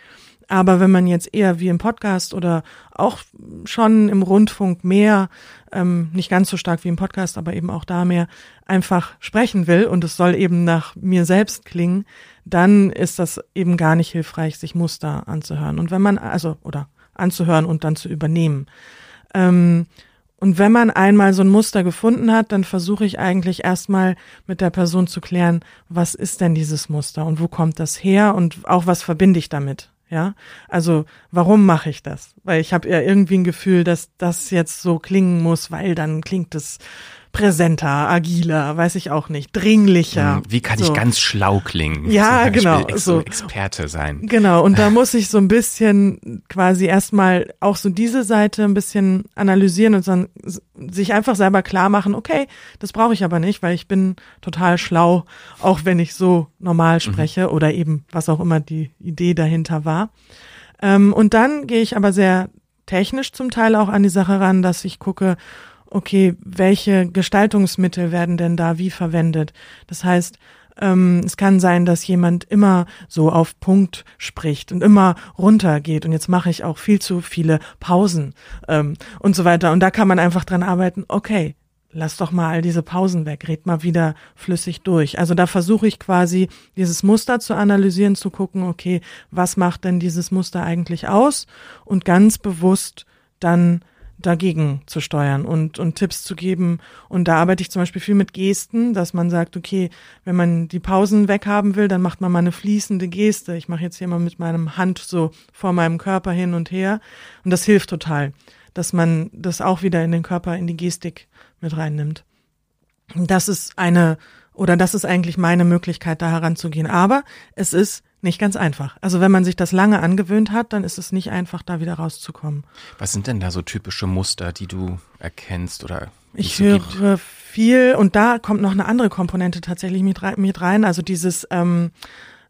Aber wenn man jetzt eher wie im Podcast oder auch schon im Rundfunk mehr, ähm, nicht ganz so stark wie im Podcast, aber eben auch da mehr einfach sprechen will und es soll eben nach mir selbst klingen, dann ist das eben gar nicht hilfreich, sich Muster anzuhören. Und wenn man, also, oder anzuhören und dann zu übernehmen. Ähm, und wenn man einmal so ein Muster gefunden hat, dann versuche ich eigentlich erstmal mit der Person zu klären, was ist denn dieses Muster und wo kommt das her und auch was verbinde ich damit. Ja, also warum mache ich das? Weil ich habe ja irgendwie ein Gefühl, dass das jetzt so klingen muss, weil dann klingt es präsenter, agiler, weiß ich auch nicht, dringlicher. Hm,
wie kann so. ich ganz schlau klingen?
Ja, genau.
Ex so Experte sein.
Genau. Und da muss ich so ein bisschen quasi erstmal auch so diese Seite ein bisschen analysieren und dann sich einfach selber klar machen, okay, das brauche ich aber nicht, weil ich bin total schlau, auch wenn ich so normal mhm. spreche mhm. oder eben was auch immer die Idee dahinter war. Ähm, und dann gehe ich aber sehr technisch zum Teil auch an die Sache ran, dass ich gucke, okay, welche Gestaltungsmittel werden denn da wie verwendet? Das heißt, ähm, es kann sein, dass jemand immer so auf Punkt spricht und immer runtergeht und jetzt mache ich auch viel zu viele Pausen ähm, und so weiter. Und da kann man einfach dran arbeiten, okay, lass doch mal all diese Pausen weg, red mal wieder flüssig durch. Also da versuche ich quasi dieses Muster zu analysieren, zu gucken, okay, was macht denn dieses Muster eigentlich aus und ganz bewusst dann dagegen zu steuern und, und Tipps zu geben. Und da arbeite ich zum Beispiel viel mit Gesten, dass man sagt, okay, wenn man die Pausen weghaben will, dann macht man mal eine fließende Geste. Ich mache jetzt hier mal mit meinem Hand so vor meinem Körper hin und her. Und das hilft total, dass man das auch wieder in den Körper, in die Gestik mit reinnimmt. Das ist eine, oder das ist eigentlich meine Möglichkeit, da heranzugehen. Aber es ist nicht ganz einfach. Also wenn man sich das lange angewöhnt hat, dann ist es nicht einfach, da wieder rauszukommen.
Was sind denn da so typische Muster, die du erkennst oder
ich so höre gibt? viel und da kommt noch eine andere Komponente tatsächlich mit rein. Also dieses ähm,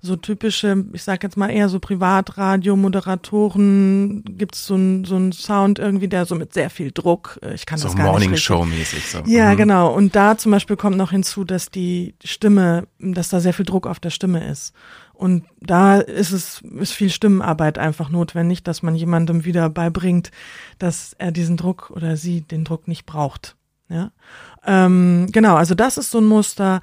so typische, ich sag jetzt mal eher so Privatradio, Moderatoren, gibt's so ein so ein Sound irgendwie, der so mit sehr viel Druck, äh, ich kann so das gar
Morning
nicht
Show mäßig so.
Ja, mhm. genau. Und da zum Beispiel kommt noch hinzu, dass die Stimme, dass da sehr viel Druck auf der Stimme ist. Und da ist es, ist viel Stimmenarbeit einfach notwendig, dass man jemandem wieder beibringt, dass er diesen Druck oder sie den Druck nicht braucht. Ja, ähm, genau. Also das ist so ein Muster.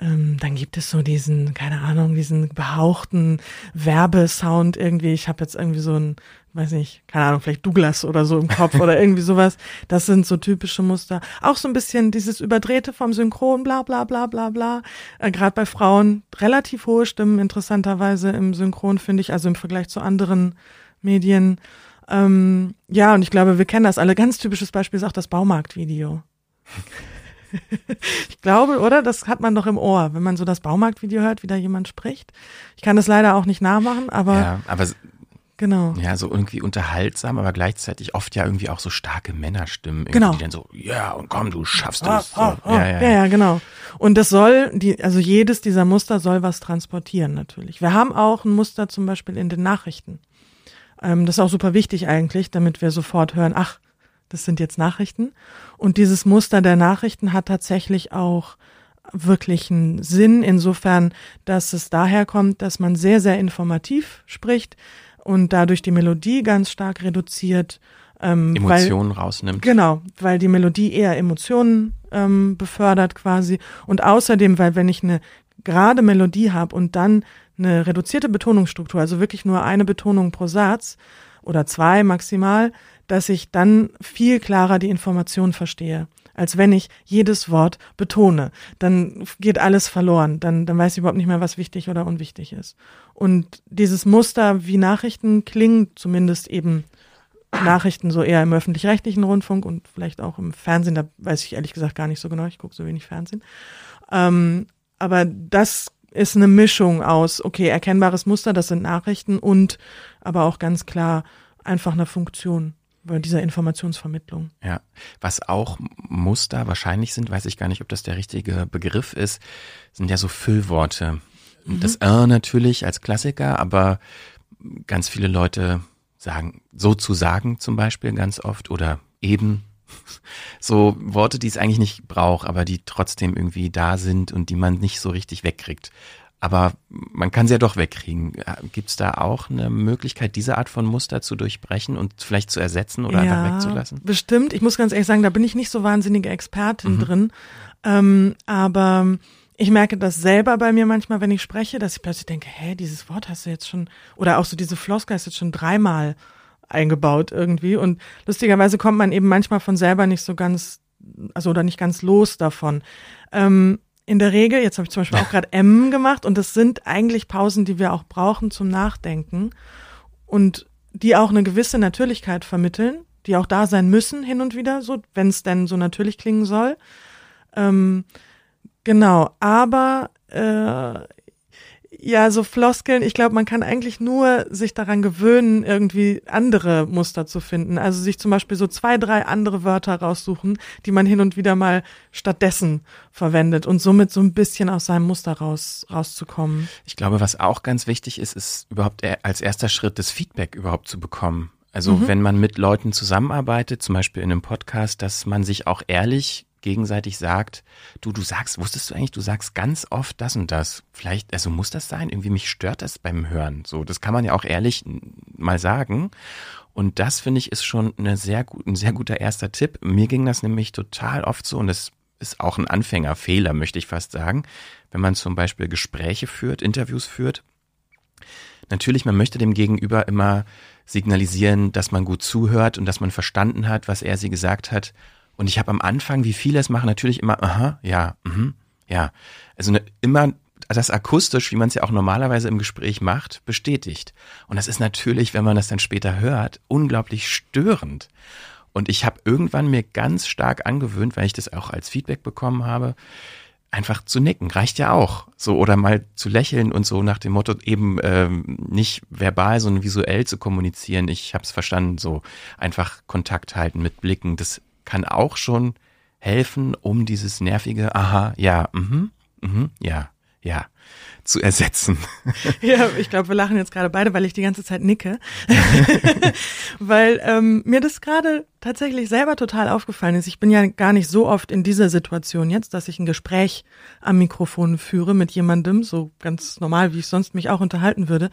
Ähm, dann gibt es so diesen, keine Ahnung, diesen behauchten Werbesound irgendwie. Ich habe jetzt irgendwie so ein, weiß nicht, keine Ahnung, vielleicht Douglas oder so im Kopf oder irgendwie sowas. Das sind so typische Muster. Auch so ein bisschen dieses Überdrehte vom Synchron, bla bla bla bla bla. Äh, Gerade bei Frauen relativ hohe Stimmen, interessanterweise im Synchron, finde ich, also im Vergleich zu anderen Medien. Ähm, ja, und ich glaube, wir kennen das alle. Ganz typisches Beispiel ist auch das Baumarktvideo. Ich glaube, oder? Das hat man doch im Ohr, wenn man so das Baumarktvideo hört, wie da jemand spricht. Ich kann das leider auch nicht nachmachen, aber.
Ja, aber Genau. Ja, so irgendwie unterhaltsam, aber gleichzeitig oft ja irgendwie auch so starke Männerstimmen,
genau.
die dann so, ja, und komm, du schaffst
ah,
es.
Ah, ah, ja, ja, ja, ja, genau. Und das soll, die, also jedes dieser Muster soll was transportieren natürlich. Wir haben auch ein Muster zum Beispiel in den Nachrichten. Ähm, das ist auch super wichtig eigentlich, damit wir sofort hören, ach, das sind jetzt Nachrichten. Und dieses Muster der Nachrichten hat tatsächlich auch wirklichen Sinn, insofern, dass es daher kommt, dass man sehr, sehr informativ spricht und dadurch die Melodie ganz stark reduziert.
Ähm, Emotionen weil, rausnimmt.
Genau, weil die Melodie eher Emotionen ähm, befördert quasi. Und außerdem, weil wenn ich eine gerade Melodie habe und dann eine reduzierte Betonungsstruktur, also wirklich nur eine Betonung pro Satz oder zwei maximal, dass ich dann viel klarer die Information verstehe, als wenn ich jedes Wort betone. Dann geht alles verloren. Dann, dann weiß ich überhaupt nicht mehr, was wichtig oder unwichtig ist. Und dieses Muster, wie Nachrichten klingen, zumindest eben Nachrichten so eher im öffentlich-rechtlichen Rundfunk und vielleicht auch im Fernsehen, da weiß ich ehrlich gesagt gar nicht so genau, ich gucke so wenig Fernsehen. Ähm, aber das ist eine Mischung aus, okay, erkennbares Muster, das sind Nachrichten und aber auch ganz klar einfach eine Funktion bei dieser Informationsvermittlung.
Ja, was auch Muster wahrscheinlich sind, weiß ich gar nicht, ob das der richtige Begriff ist, sind ja so Füllworte. Mhm. Das äh natürlich als Klassiker, aber ganz viele Leute sagen, so zu sagen zum Beispiel ganz oft oder eben so Worte, die es eigentlich nicht braucht, aber die trotzdem irgendwie da sind und die man nicht so richtig wegkriegt. Aber man kann sie ja doch wegkriegen. Gibt es da auch eine Möglichkeit, diese Art von Muster zu durchbrechen und vielleicht zu ersetzen oder ja, einfach wegzulassen?
Bestimmt. Ich muss ganz ehrlich sagen, da bin ich nicht so wahnsinnige Expertin mhm. drin. Ähm, aber ich merke das selber bei mir manchmal, wenn ich spreche, dass ich plötzlich denke, hä, dieses Wort hast du jetzt schon, oder auch so diese Floskel hast du jetzt schon dreimal eingebaut irgendwie. Und lustigerweise kommt man eben manchmal von selber nicht so ganz, also oder nicht ganz los davon. Ähm, in der Regel, jetzt habe ich zum Beispiel auch gerade M gemacht und das sind eigentlich Pausen, die wir auch brauchen zum Nachdenken und die auch eine gewisse Natürlichkeit vermitteln, die auch da sein müssen hin und wieder, so wenn es denn so natürlich klingen soll. Ähm, genau, aber äh, ja, so Floskeln, ich glaube, man kann eigentlich nur sich daran gewöhnen, irgendwie andere Muster zu finden. Also sich zum Beispiel so zwei, drei andere Wörter raussuchen, die man hin und wieder mal stattdessen verwendet und somit so ein bisschen aus seinem Muster raus, rauszukommen.
Ich glaube, was auch ganz wichtig ist, ist überhaupt als erster Schritt das Feedback überhaupt zu bekommen. Also mhm. wenn man mit Leuten zusammenarbeitet, zum Beispiel in einem Podcast, dass man sich auch ehrlich gegenseitig sagt, du, du sagst, wusstest du eigentlich, du sagst ganz oft das und das. Vielleicht, also muss das sein? Irgendwie mich stört das beim Hören. So, das kann man ja auch ehrlich mal sagen. Und das finde ich ist schon eine sehr gut, ein sehr guter erster Tipp. Mir ging das nämlich total oft so und es ist auch ein Anfängerfehler, möchte ich fast sagen, wenn man zum Beispiel Gespräche führt, Interviews führt. Natürlich, man möchte dem Gegenüber immer signalisieren, dass man gut zuhört und dass man verstanden hat, was er sie gesagt hat und ich habe am Anfang, wie viele es machen, natürlich immer, aha, ja, mhm, ja. Also ne, immer das akustisch, wie man es ja auch normalerweise im Gespräch macht, bestätigt. Und das ist natürlich, wenn man das dann später hört, unglaublich störend. Und ich habe irgendwann mir ganz stark angewöhnt, weil ich das auch als Feedback bekommen habe, einfach zu nicken. Reicht ja auch. So, oder mal zu lächeln und so nach dem Motto, eben ähm, nicht verbal, sondern visuell zu kommunizieren. Ich habe es verstanden, so einfach Kontakt halten mit Blicken. Das kann auch schon helfen, um dieses nervige Aha, ja, mhm, mhm, ja, ja, zu ersetzen.
Ja, ich glaube, wir lachen jetzt gerade beide, weil ich die ganze Zeit nicke. weil ähm, mir das gerade tatsächlich selber total aufgefallen ist. Ich bin ja gar nicht so oft in dieser Situation jetzt, dass ich ein Gespräch am Mikrofon führe mit jemandem, so ganz normal, wie ich sonst mich auch unterhalten würde.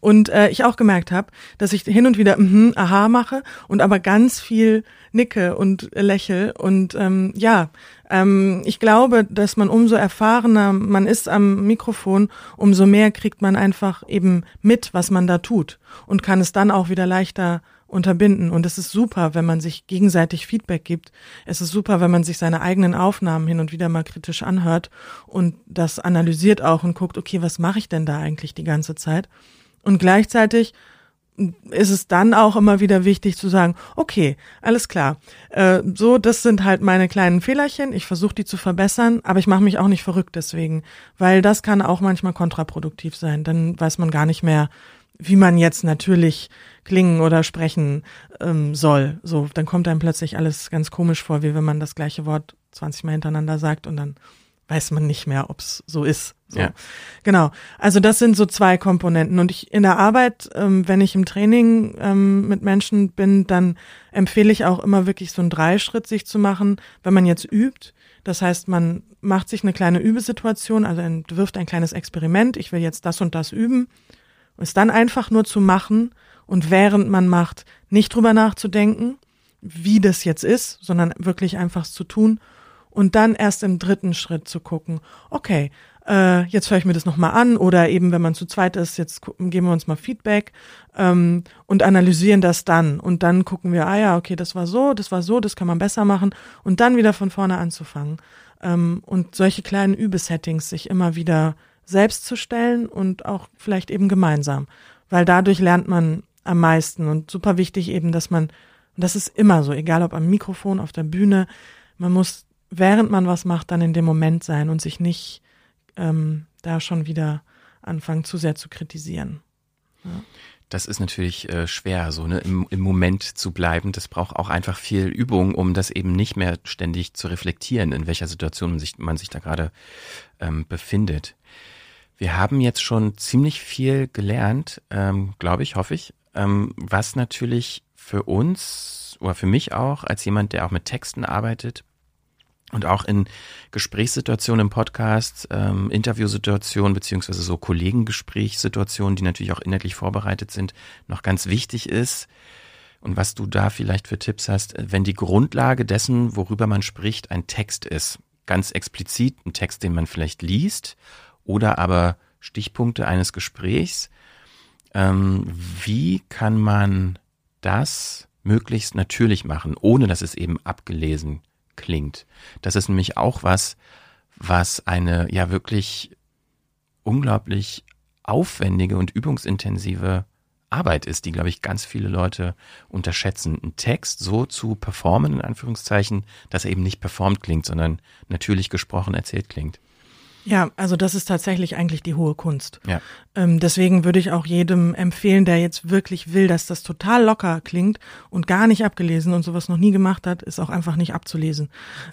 Und äh, ich auch gemerkt habe, dass ich hin und wieder mhm, aha mache und aber ganz viel nicke und lächel. Und ähm, ja, ähm, ich glaube, dass man umso erfahrener man ist am Mikrofon, umso mehr kriegt man einfach eben mit, was man da tut und kann es dann auch wieder leichter unterbinden. Und es ist super, wenn man sich gegenseitig Feedback gibt. Es ist super, wenn man sich seine eigenen Aufnahmen hin und wieder mal kritisch anhört und das analysiert auch und guckt, okay, was mache ich denn da eigentlich die ganze Zeit? Und gleichzeitig ist es dann auch immer wieder wichtig zu sagen, okay, alles klar, äh, so, das sind halt meine kleinen Fehlerchen, ich versuche die zu verbessern, aber ich mache mich auch nicht verrückt deswegen, weil das kann auch manchmal kontraproduktiv sein. Dann weiß man gar nicht mehr, wie man jetzt natürlich klingen oder sprechen ähm, soll. So, dann kommt einem plötzlich alles ganz komisch vor, wie wenn man das gleiche Wort 20 Mal hintereinander sagt und dann weiß man nicht mehr, ob es so ist. So. Ja. Genau. Also das sind so zwei Komponenten. Und ich in der Arbeit, ähm, wenn ich im Training ähm, mit Menschen bin, dann empfehle ich auch immer wirklich so einen Dreischritt sich zu machen, wenn man jetzt übt. Das heißt, man macht sich eine kleine Übesituation, also wirft ein kleines Experiment. Ich will jetzt das und das üben. Und es dann einfach nur zu machen und während man macht, nicht drüber nachzudenken, wie das jetzt ist, sondern wirklich einfach zu tun und dann erst im dritten Schritt zu gucken, okay, äh, jetzt höre ich mir das nochmal an oder eben, wenn man zu zweit ist, jetzt geben wir uns mal Feedback ähm, und analysieren das dann. Und dann gucken wir, ah ja, okay, das war so, das war so, das kann man besser machen. Und dann wieder von vorne anzufangen. Ähm, und solche kleinen Übesettings sich immer wieder selbst zu stellen und auch vielleicht eben gemeinsam, weil dadurch lernt man am meisten. Und super wichtig eben, dass man, und das ist immer so, egal ob am Mikrofon, auf der Bühne, man muss während man was macht, dann in dem Moment sein und sich nicht ähm, da schon wieder anfangen, zu sehr zu kritisieren. Ja.
Das ist natürlich äh, schwer, so ne, im, im Moment zu bleiben. Das braucht auch einfach viel Übung, um das eben nicht mehr ständig zu reflektieren, in welcher Situation man sich, man sich da gerade ähm, befindet. Wir haben jetzt schon ziemlich viel gelernt, ähm, glaube ich, hoffe ich, ähm, was natürlich für uns oder für mich auch als jemand, der auch mit Texten arbeitet, und auch in Gesprächssituationen im Podcast, ähm, Interviewsituationen beziehungsweise so Kollegengesprächssituationen, die natürlich auch inhaltlich vorbereitet sind, noch ganz wichtig ist. Und was du da vielleicht für Tipps hast, wenn die Grundlage dessen, worüber man spricht, ein Text ist, ganz explizit ein Text, den man vielleicht liest, oder aber Stichpunkte eines Gesprächs, ähm, wie kann man das möglichst natürlich machen, ohne dass es eben abgelesen klingt. Das ist nämlich auch was, was eine ja wirklich unglaublich aufwendige und übungsintensive Arbeit ist, die, glaube ich, ganz viele Leute unterschätzen. Einen Text so zu performen, in Anführungszeichen, dass er eben nicht performt klingt, sondern natürlich gesprochen erzählt klingt.
Ja, also das ist tatsächlich eigentlich die hohe Kunst.
Ja.
Ähm, deswegen würde ich auch jedem empfehlen, der jetzt wirklich will, dass das total locker klingt und gar nicht abgelesen und sowas noch nie gemacht hat, ist auch einfach nicht abzulesen,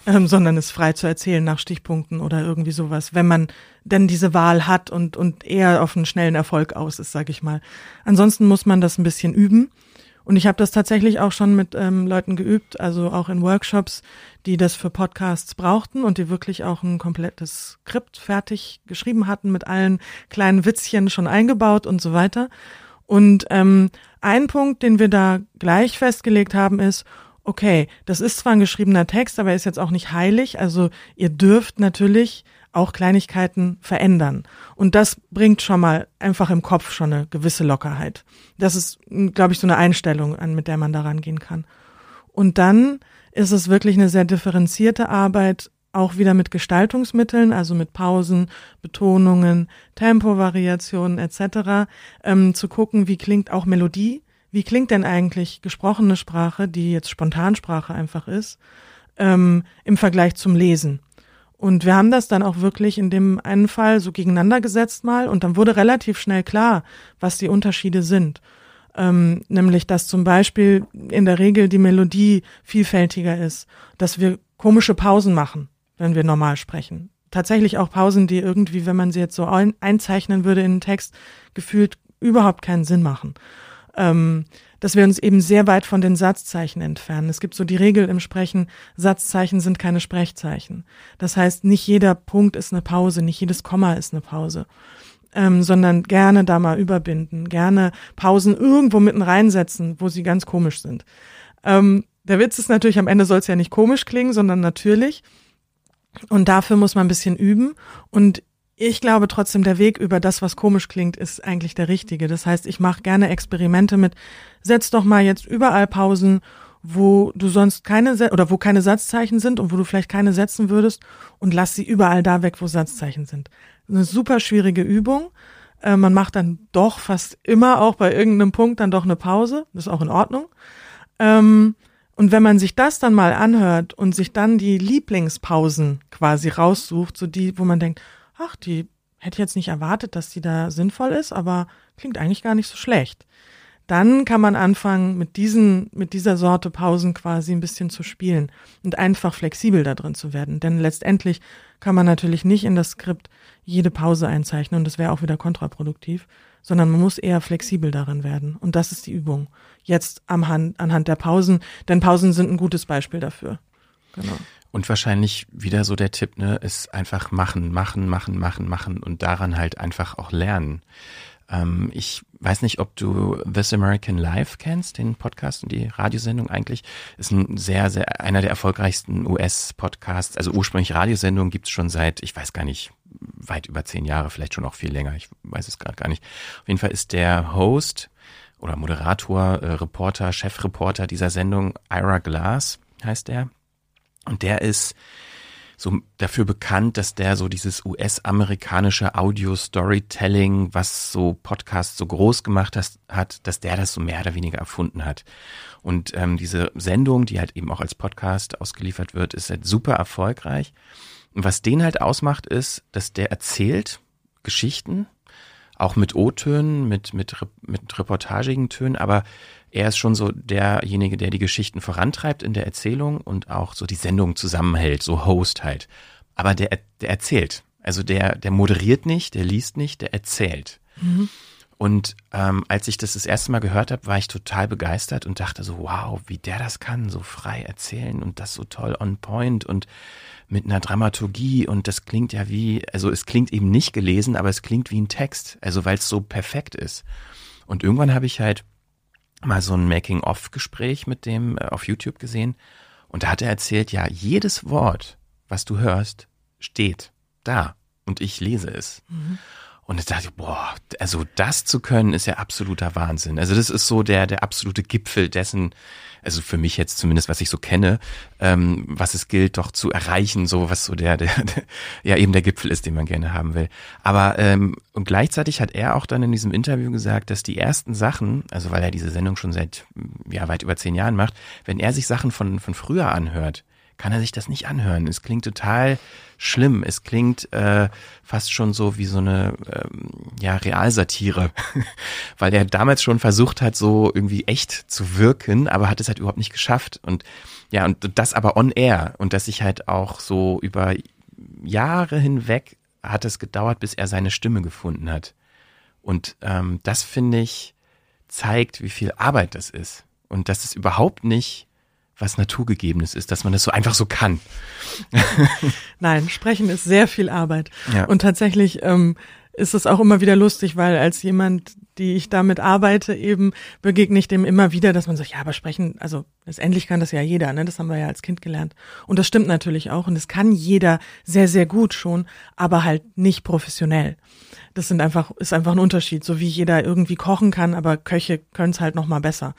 ähm, sondern es frei zu erzählen nach Stichpunkten oder irgendwie sowas, wenn man denn diese Wahl hat und, und eher auf einen schnellen Erfolg aus ist, sag ich mal. Ansonsten muss man das ein bisschen üben. Und ich habe das tatsächlich auch schon mit ähm, Leuten geübt, also auch in Workshops, die das für Podcasts brauchten und die wirklich auch ein komplettes Skript fertig geschrieben hatten mit allen kleinen Witzchen schon eingebaut und so weiter. Und ähm, ein Punkt, den wir da gleich festgelegt haben, ist, okay, das ist zwar ein geschriebener Text, aber er ist jetzt auch nicht heilig. Also ihr dürft natürlich auch Kleinigkeiten verändern. Und das bringt schon mal einfach im Kopf schon eine gewisse Lockerheit. Das ist, glaube ich, so eine Einstellung, an, mit der man da rangehen kann. Und dann ist es wirklich eine sehr differenzierte Arbeit, auch wieder mit Gestaltungsmitteln, also mit Pausen, Betonungen, Tempovariationen etc., ähm, zu gucken, wie klingt auch Melodie, wie klingt denn eigentlich gesprochene Sprache, die jetzt Spontansprache einfach ist, ähm, im Vergleich zum Lesen. Und wir haben das dann auch wirklich in dem einen Fall so gegeneinander gesetzt mal und dann wurde relativ schnell klar, was die Unterschiede sind. Ähm, nämlich, dass zum Beispiel in der Regel die Melodie vielfältiger ist, dass wir komische Pausen machen, wenn wir normal sprechen. Tatsächlich auch Pausen, die irgendwie, wenn man sie jetzt so ein einzeichnen würde in den Text, gefühlt überhaupt keinen Sinn machen. Ähm, dass wir uns eben sehr weit von den Satzzeichen entfernen. Es gibt so die Regel im Sprechen, Satzzeichen sind keine Sprechzeichen. Das heißt, nicht jeder Punkt ist eine Pause, nicht jedes Komma ist eine Pause. Ähm, sondern gerne da mal überbinden, gerne Pausen irgendwo mitten reinsetzen, wo sie ganz komisch sind. Ähm, der Witz ist natürlich, am Ende soll es ja nicht komisch klingen, sondern natürlich. Und dafür muss man ein bisschen üben. Und ich glaube trotzdem, der Weg über das, was komisch klingt, ist eigentlich der richtige. Das heißt, ich mache gerne Experimente mit, setz doch mal jetzt überall Pausen, wo du sonst keine oder wo keine Satzzeichen sind und wo du vielleicht keine setzen würdest und lass sie überall da weg, wo Satzzeichen sind. Eine super schwierige Übung. Äh, man macht dann doch fast immer auch bei irgendeinem Punkt dann doch eine Pause. Das ist auch in Ordnung. Ähm, und wenn man sich das dann mal anhört und sich dann die Lieblingspausen quasi raussucht, so die, wo man denkt, ach, die hätte ich jetzt nicht erwartet, dass die da sinnvoll ist, aber klingt eigentlich gar nicht so schlecht. Dann kann man anfangen, mit diesen, mit dieser Sorte Pausen quasi ein bisschen zu spielen und einfach flexibel da drin zu werden. Denn letztendlich kann man natürlich nicht in das Skript jede Pause einzeichnen und das wäre auch wieder kontraproduktiv, sondern man muss eher flexibel darin werden. Und das ist die Übung. Jetzt am Hand, anhand der Pausen, denn Pausen sind ein gutes Beispiel dafür.
Genau. Und wahrscheinlich wieder so der Tipp, ne, ist einfach machen, machen, machen, machen, machen und daran halt einfach auch lernen. Ähm, ich weiß nicht, ob du This American Life kennst, den Podcast und die Radiosendung eigentlich. Ist ein sehr, sehr, einer der erfolgreichsten US-Podcasts. Also ursprünglich Radiosendung gibt's schon seit, ich weiß gar nicht, weit über zehn Jahre, vielleicht schon auch viel länger. Ich weiß es gerade gar nicht. Auf jeden Fall ist der Host oder Moderator, äh, Reporter, Chefreporter dieser Sendung, Ira Glass heißt er. Und der ist so dafür bekannt, dass der so dieses US-amerikanische Audio-Storytelling, was so Podcasts so groß gemacht hat, dass der das so mehr oder weniger erfunden hat. Und ähm, diese Sendung, die halt eben auch als Podcast ausgeliefert wird, ist halt super erfolgreich. Und was den halt ausmacht, ist, dass der erzählt Geschichten, auch mit O-Tönen, mit, mit, mit reportagigen Tönen, aber er ist schon so derjenige, der die Geschichten vorantreibt in der Erzählung und auch so die Sendung zusammenhält, so Host halt. Aber der, der erzählt. Also der, der moderiert nicht, der liest nicht, der erzählt. Mhm. Und ähm, als ich das das erste Mal gehört habe, war ich total begeistert und dachte so, wow, wie der das kann, so frei erzählen und das so toll on point und mit einer Dramaturgie und das klingt ja wie, also es klingt eben nicht gelesen, aber es klingt wie ein Text, also weil es so perfekt ist. Und irgendwann habe ich halt mal so ein Making-of-Gespräch mit dem äh, auf YouTube gesehen und da hat er erzählt, ja, jedes Wort, was du hörst, steht da und ich lese es. Mhm. Und ich dachte, boah, also das zu können, ist ja absoluter Wahnsinn. Also das ist so der, der absolute Gipfel dessen, also für mich jetzt zumindest, was ich so kenne, ähm, was es gilt, doch zu erreichen, so was so der, der, der ja eben der Gipfel ist, den man gerne haben will. Aber ähm, und gleichzeitig hat er auch dann in diesem Interview gesagt, dass die ersten Sachen, also weil er diese Sendung schon seit ja weit über zehn Jahren macht, wenn er sich Sachen von, von früher anhört, kann er sich das nicht anhören. Es klingt total schlimm. Es klingt äh, fast schon so wie so eine ähm, ja, Realsatire, weil er damals schon versucht hat, so irgendwie echt zu wirken, aber hat es halt überhaupt nicht geschafft. Und ja, und das aber on air und dass ich halt auch so über Jahre hinweg hat es gedauert, bis er seine Stimme gefunden hat. Und ähm, das finde ich zeigt, wie viel Arbeit das ist und dass es überhaupt nicht was Naturgegebenes ist, dass man das so einfach so kann.
Nein, sprechen ist sehr viel Arbeit. Ja. Und tatsächlich ähm, ist es auch immer wieder lustig, weil als jemand, die ich damit arbeite, eben begegne ich dem immer wieder, dass man sagt, ja, aber sprechen, also letztendlich kann das ja jeder, ne? Das haben wir ja als Kind gelernt. Und das stimmt natürlich auch. Und das kann jeder sehr, sehr gut schon, aber halt nicht professionell. Das sind einfach, ist einfach ein Unterschied, so wie jeder irgendwie kochen kann, aber Köche können es halt noch mal besser.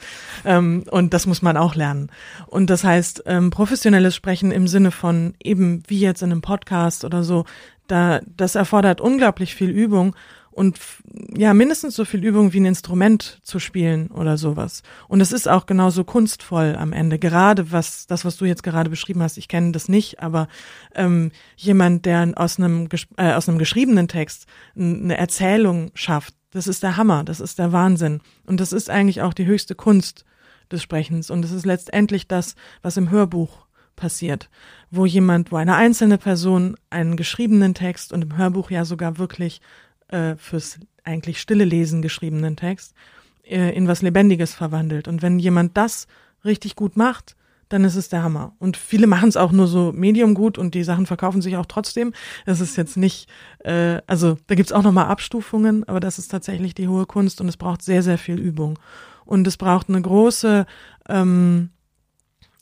Ähm, und das muss man auch lernen. Und das heißt, ähm, professionelles Sprechen im Sinne von eben wie jetzt in einem Podcast oder so, da, das erfordert unglaublich viel Übung und ja, mindestens so viel Übung wie ein Instrument zu spielen oder sowas. Und es ist auch genauso kunstvoll am Ende. Gerade was, das, was du jetzt gerade beschrieben hast, ich kenne das nicht, aber ähm, jemand, der aus einem, äh, aus einem geschriebenen Text eine Erzählung schafft, das ist der Hammer, das ist der Wahnsinn. Und das ist eigentlich auch die höchste Kunst des Sprechens. Und es ist letztendlich das, was im Hörbuch passiert, wo jemand, wo eine einzelne Person einen geschriebenen Text und im Hörbuch ja sogar wirklich äh, fürs eigentlich stille Lesen geschriebenen Text äh, in was Lebendiges verwandelt. Und wenn jemand das richtig gut macht, dann ist es der Hammer. Und viele machen es auch nur so medium gut und die Sachen verkaufen sich auch trotzdem. Das ist jetzt nicht, äh, also da gibt's auch nochmal Abstufungen, aber das ist tatsächlich die hohe Kunst und es braucht sehr, sehr viel Übung. Und es braucht eine große ähm,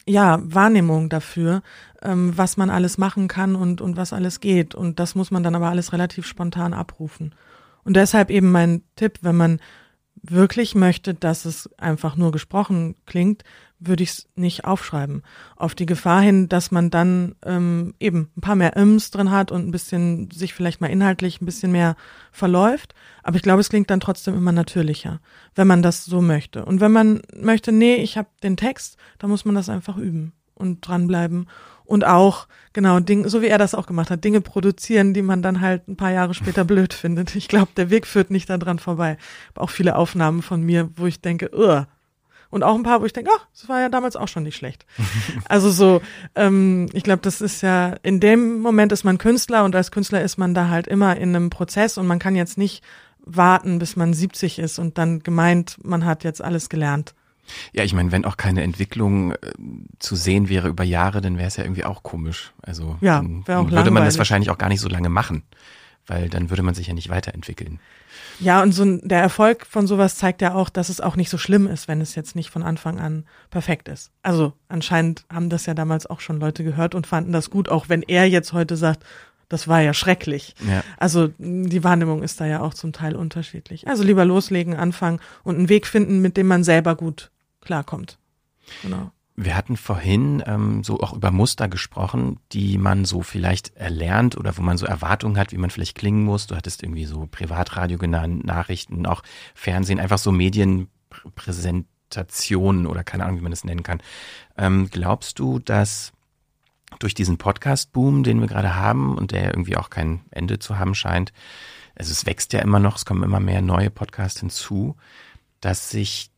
ja, Wahrnehmung dafür, ähm, was man alles machen kann und, und was alles geht. Und das muss man dann aber alles relativ spontan abrufen. Und deshalb eben mein Tipp, wenn man wirklich möchte, dass es einfach nur gesprochen klingt, würde ich es nicht aufschreiben. Auf die Gefahr hin, dass man dann ähm, eben ein paar mehr Ims drin hat und ein bisschen sich vielleicht mal inhaltlich ein bisschen mehr verläuft. Aber ich glaube, es klingt dann trotzdem immer natürlicher, wenn man das so möchte. Und wenn man möchte, nee, ich habe den Text, dann muss man das einfach üben und dranbleiben. Und auch, genau, Ding, so wie er das auch gemacht hat, Dinge produzieren, die man dann halt ein paar Jahre später blöd findet. Ich glaube, der Weg führt nicht daran vorbei. Auch viele Aufnahmen von mir, wo ich denke, Ugh, und auch ein paar, wo ich denke, ach, das war ja damals auch schon nicht schlecht. also so, ähm, ich glaube, das ist ja, in dem Moment ist man Künstler und als Künstler ist man da halt immer in einem Prozess und man kann jetzt nicht warten, bis man 70 ist und dann gemeint, man hat jetzt alles gelernt.
Ja, ich meine, wenn auch keine Entwicklung äh, zu sehen wäre über Jahre, dann wäre es ja irgendwie auch komisch. Also
ja,
dann, dann würde man das wahrscheinlich auch gar nicht so lange machen, weil dann würde man sich ja nicht weiterentwickeln.
Ja, und so der Erfolg von sowas zeigt ja auch, dass es auch nicht so schlimm ist, wenn es jetzt nicht von Anfang an perfekt ist. Also anscheinend haben das ja damals auch schon Leute gehört und fanden das gut, auch wenn er jetzt heute sagt, das war ja schrecklich. Ja. Also die Wahrnehmung ist da ja auch zum Teil unterschiedlich. Also lieber loslegen, anfangen und einen Weg finden, mit dem man selber gut klarkommt.
Genau. Wir hatten vorhin ähm, so auch über Muster gesprochen, die man so vielleicht erlernt oder wo man so Erwartungen hat, wie man vielleicht klingen muss. Du hattest irgendwie so Privatradio genannt, Nachrichten, auch Fernsehen, einfach so Medienpräsentationen oder keine Ahnung, wie man das nennen kann. Ähm, glaubst du, dass durch diesen Podcast-Boom, den wir gerade haben und der irgendwie auch kein Ende zu haben scheint, also es wächst ja immer noch, es kommen immer mehr neue Podcasts hinzu, dass sich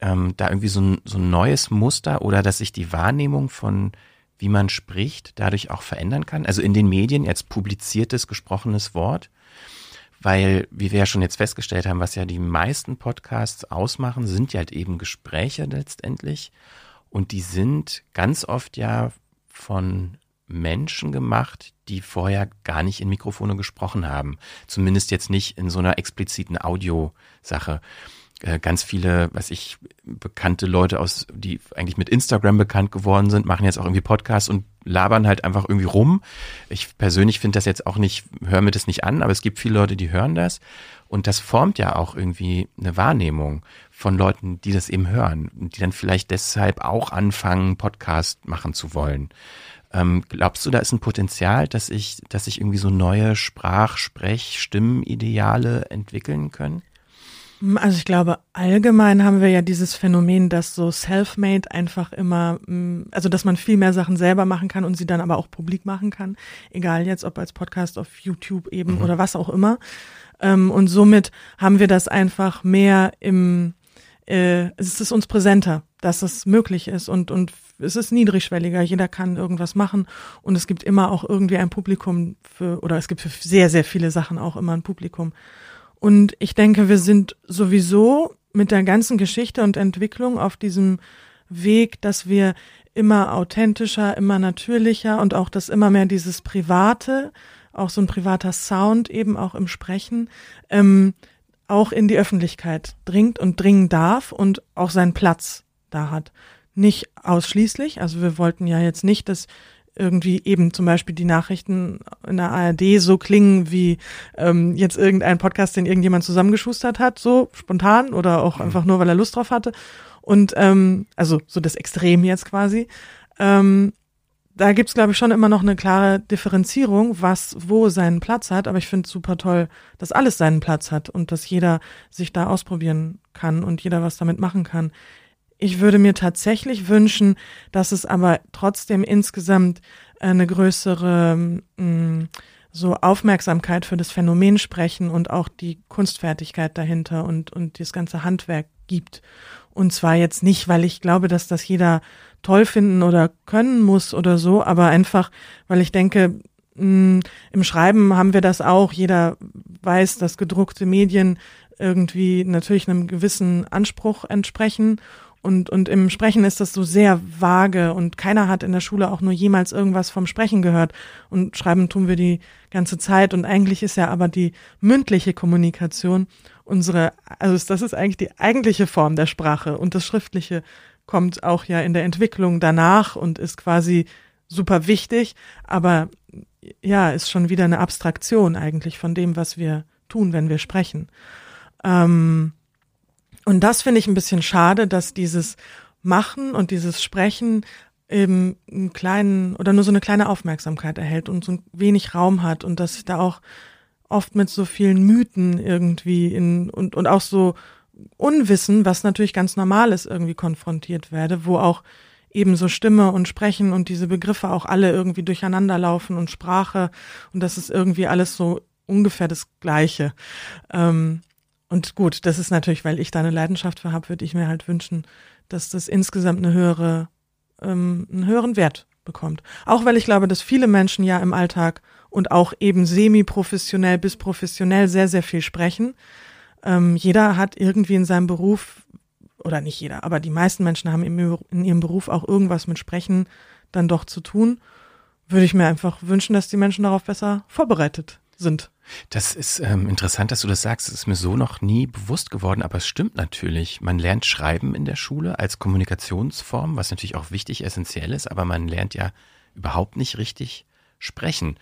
ähm, da irgendwie so ein, so ein neues Muster oder dass sich die Wahrnehmung von wie man spricht, dadurch auch verändern kann. Also in den Medien jetzt publiziertes, gesprochenes Wort. Weil, wie wir ja schon jetzt festgestellt haben, was ja die meisten Podcasts ausmachen, sind ja halt eben Gespräche letztendlich. Und die sind ganz oft ja von Menschen gemacht, die vorher gar nicht in Mikrofone gesprochen haben. Zumindest jetzt nicht in so einer expliziten Audiosache. Äh, ganz viele, was ich, bekannte Leute aus, die eigentlich mit Instagram bekannt geworden sind, machen jetzt auch irgendwie Podcasts und labern halt einfach irgendwie rum. Ich persönlich finde das jetzt auch nicht, höre mir das nicht an, aber es gibt viele Leute, die hören das. Und das formt ja auch irgendwie eine Wahrnehmung von Leuten, die das eben hören und die dann vielleicht deshalb auch anfangen, Podcast machen zu wollen. Ähm, glaubst du, da ist ein Potenzial, dass ich, dass sich irgendwie so neue Sprach-, Sprech-, Stimmenideale entwickeln können?
Also ich glaube, allgemein haben wir ja dieses Phänomen, dass so self-made einfach immer, mm, also dass man viel mehr Sachen selber machen kann und sie dann aber auch publik machen kann. Egal jetzt, ob als Podcast auf YouTube eben mhm. oder was auch immer. Ähm, und somit haben wir das einfach mehr im, äh, es ist uns präsenter, dass es möglich ist und, und es ist niedrigschwelliger, jeder kann irgendwas machen und es gibt immer auch irgendwie ein Publikum für, oder es gibt für sehr, sehr viele Sachen auch immer ein Publikum. Und ich denke, wir sind sowieso mit der ganzen Geschichte und Entwicklung auf diesem Weg, dass wir immer authentischer, immer natürlicher und auch dass immer mehr dieses Private, auch so ein privater Sound eben auch im Sprechen, ähm, auch in die Öffentlichkeit dringt und dringen darf und auch seinen Platz da hat. Nicht ausschließlich, also wir wollten ja jetzt nicht, dass irgendwie eben zum Beispiel die Nachrichten in der ARD so klingen wie ähm, jetzt irgendein Podcast, den irgendjemand zusammengeschustert hat, so spontan oder auch mhm. einfach nur, weil er Lust drauf hatte. Und ähm, also so das Extrem jetzt quasi. Ähm, da gibt's glaube ich, schon immer noch eine klare Differenzierung, was wo seinen Platz hat. Aber ich finde super toll, dass alles seinen Platz hat und dass jeder sich da ausprobieren kann und jeder was damit machen kann. Ich würde mir tatsächlich wünschen, dass es aber trotzdem insgesamt eine größere mh, mm, so Aufmerksamkeit für das Phänomen sprechen und auch die Kunstfertigkeit dahinter und, und das ganze Handwerk gibt. Und zwar jetzt nicht, weil ich glaube, dass das jeder toll finden oder können muss oder so, aber einfach, weil ich denke, mh, mm, im Schreiben haben wir das auch. Jeder weiß, dass gedruckte Medien irgendwie natürlich einem gewissen Anspruch entsprechen und, und im Sprechen ist das so sehr vage und keiner hat in der Schule auch nur jemals irgendwas vom Sprechen gehört. Und schreiben tun wir die ganze Zeit. Und eigentlich ist ja aber die mündliche Kommunikation unsere, also das ist eigentlich die eigentliche Form der Sprache. Und das Schriftliche kommt auch ja in der Entwicklung danach und ist quasi super wichtig. Aber ja, ist schon wieder eine Abstraktion eigentlich von dem, was wir tun, wenn wir sprechen. Ähm, und das finde ich ein bisschen schade, dass dieses Machen und dieses Sprechen eben einen kleinen oder nur so eine kleine Aufmerksamkeit erhält und so wenig Raum hat und dass da auch oft mit so vielen Mythen irgendwie in und, und auch so Unwissen, was natürlich ganz normal ist, irgendwie konfrontiert werde, wo auch eben so Stimme und Sprechen und diese Begriffe auch alle irgendwie durcheinander laufen und Sprache und das ist irgendwie alles so ungefähr das Gleiche. Ähm, und gut, das ist natürlich, weil ich da eine Leidenschaft für habe, würde ich mir halt wünschen, dass das insgesamt eine höhere, ähm, einen höheren Wert bekommt. Auch weil ich glaube, dass viele Menschen ja im Alltag und auch eben semi-professionell bis professionell sehr, sehr viel sprechen. Ähm, jeder hat irgendwie in seinem Beruf, oder nicht jeder, aber die meisten Menschen haben in ihrem Beruf auch irgendwas mit Sprechen dann doch zu tun. Würde ich mir einfach wünschen, dass die Menschen darauf besser vorbereitet sind.
Das ist ähm, interessant, dass du das sagst. Es ist mir so noch nie bewusst geworden, aber es stimmt natürlich. Man lernt Schreiben in der Schule als Kommunikationsform, was natürlich auch wichtig, essentiell ist, aber man lernt ja überhaupt nicht richtig sprechen.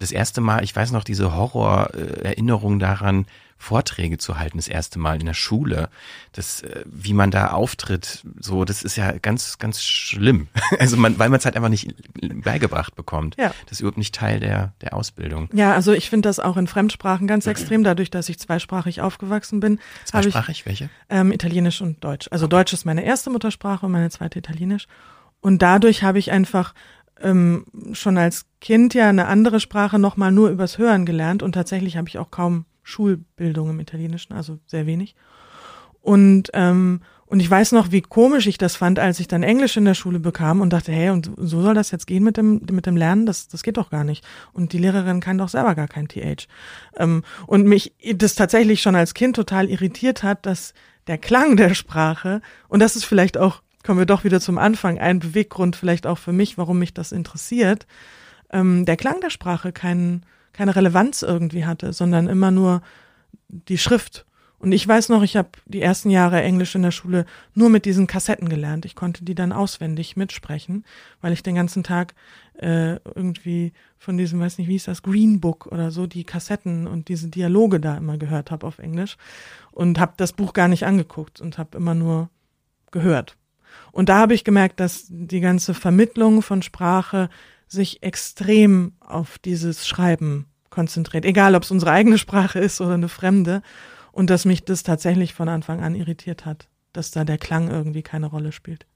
Das erste Mal, ich weiß noch diese Horrorerinnerung daran, Vorträge zu halten, das erste Mal in der Schule. Das, äh, wie man da auftritt, so, das ist ja ganz, ganz schlimm. Also man, weil man es halt einfach nicht beigebracht bekommt. Ja. Das ist überhaupt nicht Teil der, der Ausbildung.
Ja, also ich finde das auch in Fremdsprachen ganz extrem, dadurch, dass ich zweisprachig aufgewachsen bin.
Zweisprachig, ich, welche?
Ähm, Italienisch und Deutsch. Also. Deutsch ist meine erste Muttersprache und meine zweite Italienisch. Und dadurch habe ich einfach ähm, schon als Kind ja eine andere Sprache nochmal nur übers Hören gelernt und tatsächlich habe ich auch kaum Schulbildung im Italienischen, also sehr wenig. Und ähm, und ich weiß noch, wie komisch ich das fand, als ich dann Englisch in der Schule bekam und dachte, hey, und so soll das jetzt gehen mit dem, mit dem Lernen? Das, das geht doch gar nicht. Und die Lehrerin kann doch selber gar kein TH. Ähm, und mich das tatsächlich schon als Kind total irritiert hat, dass der Klang der Sprache, und das ist vielleicht auch, kommen wir doch wieder zum Anfang, ein Beweggrund vielleicht auch für mich, warum mich das interessiert, ähm, der Klang der Sprache kein, keine Relevanz irgendwie hatte, sondern immer nur die Schrift und ich weiß noch, ich habe die ersten Jahre Englisch in der Schule nur mit diesen Kassetten gelernt. Ich konnte die dann auswendig mitsprechen, weil ich den ganzen Tag äh, irgendwie von diesem, weiß nicht, wie hieß das, Green Book oder so, die Kassetten und diese Dialoge da immer gehört habe auf Englisch und habe das Buch gar nicht angeguckt und habe immer nur gehört. Und da habe ich gemerkt, dass die ganze Vermittlung von Sprache sich extrem auf dieses Schreiben konzentriert, egal ob es unsere eigene Sprache ist oder eine fremde. Und dass mich das tatsächlich von Anfang an irritiert hat, dass da der Klang irgendwie keine Rolle spielt.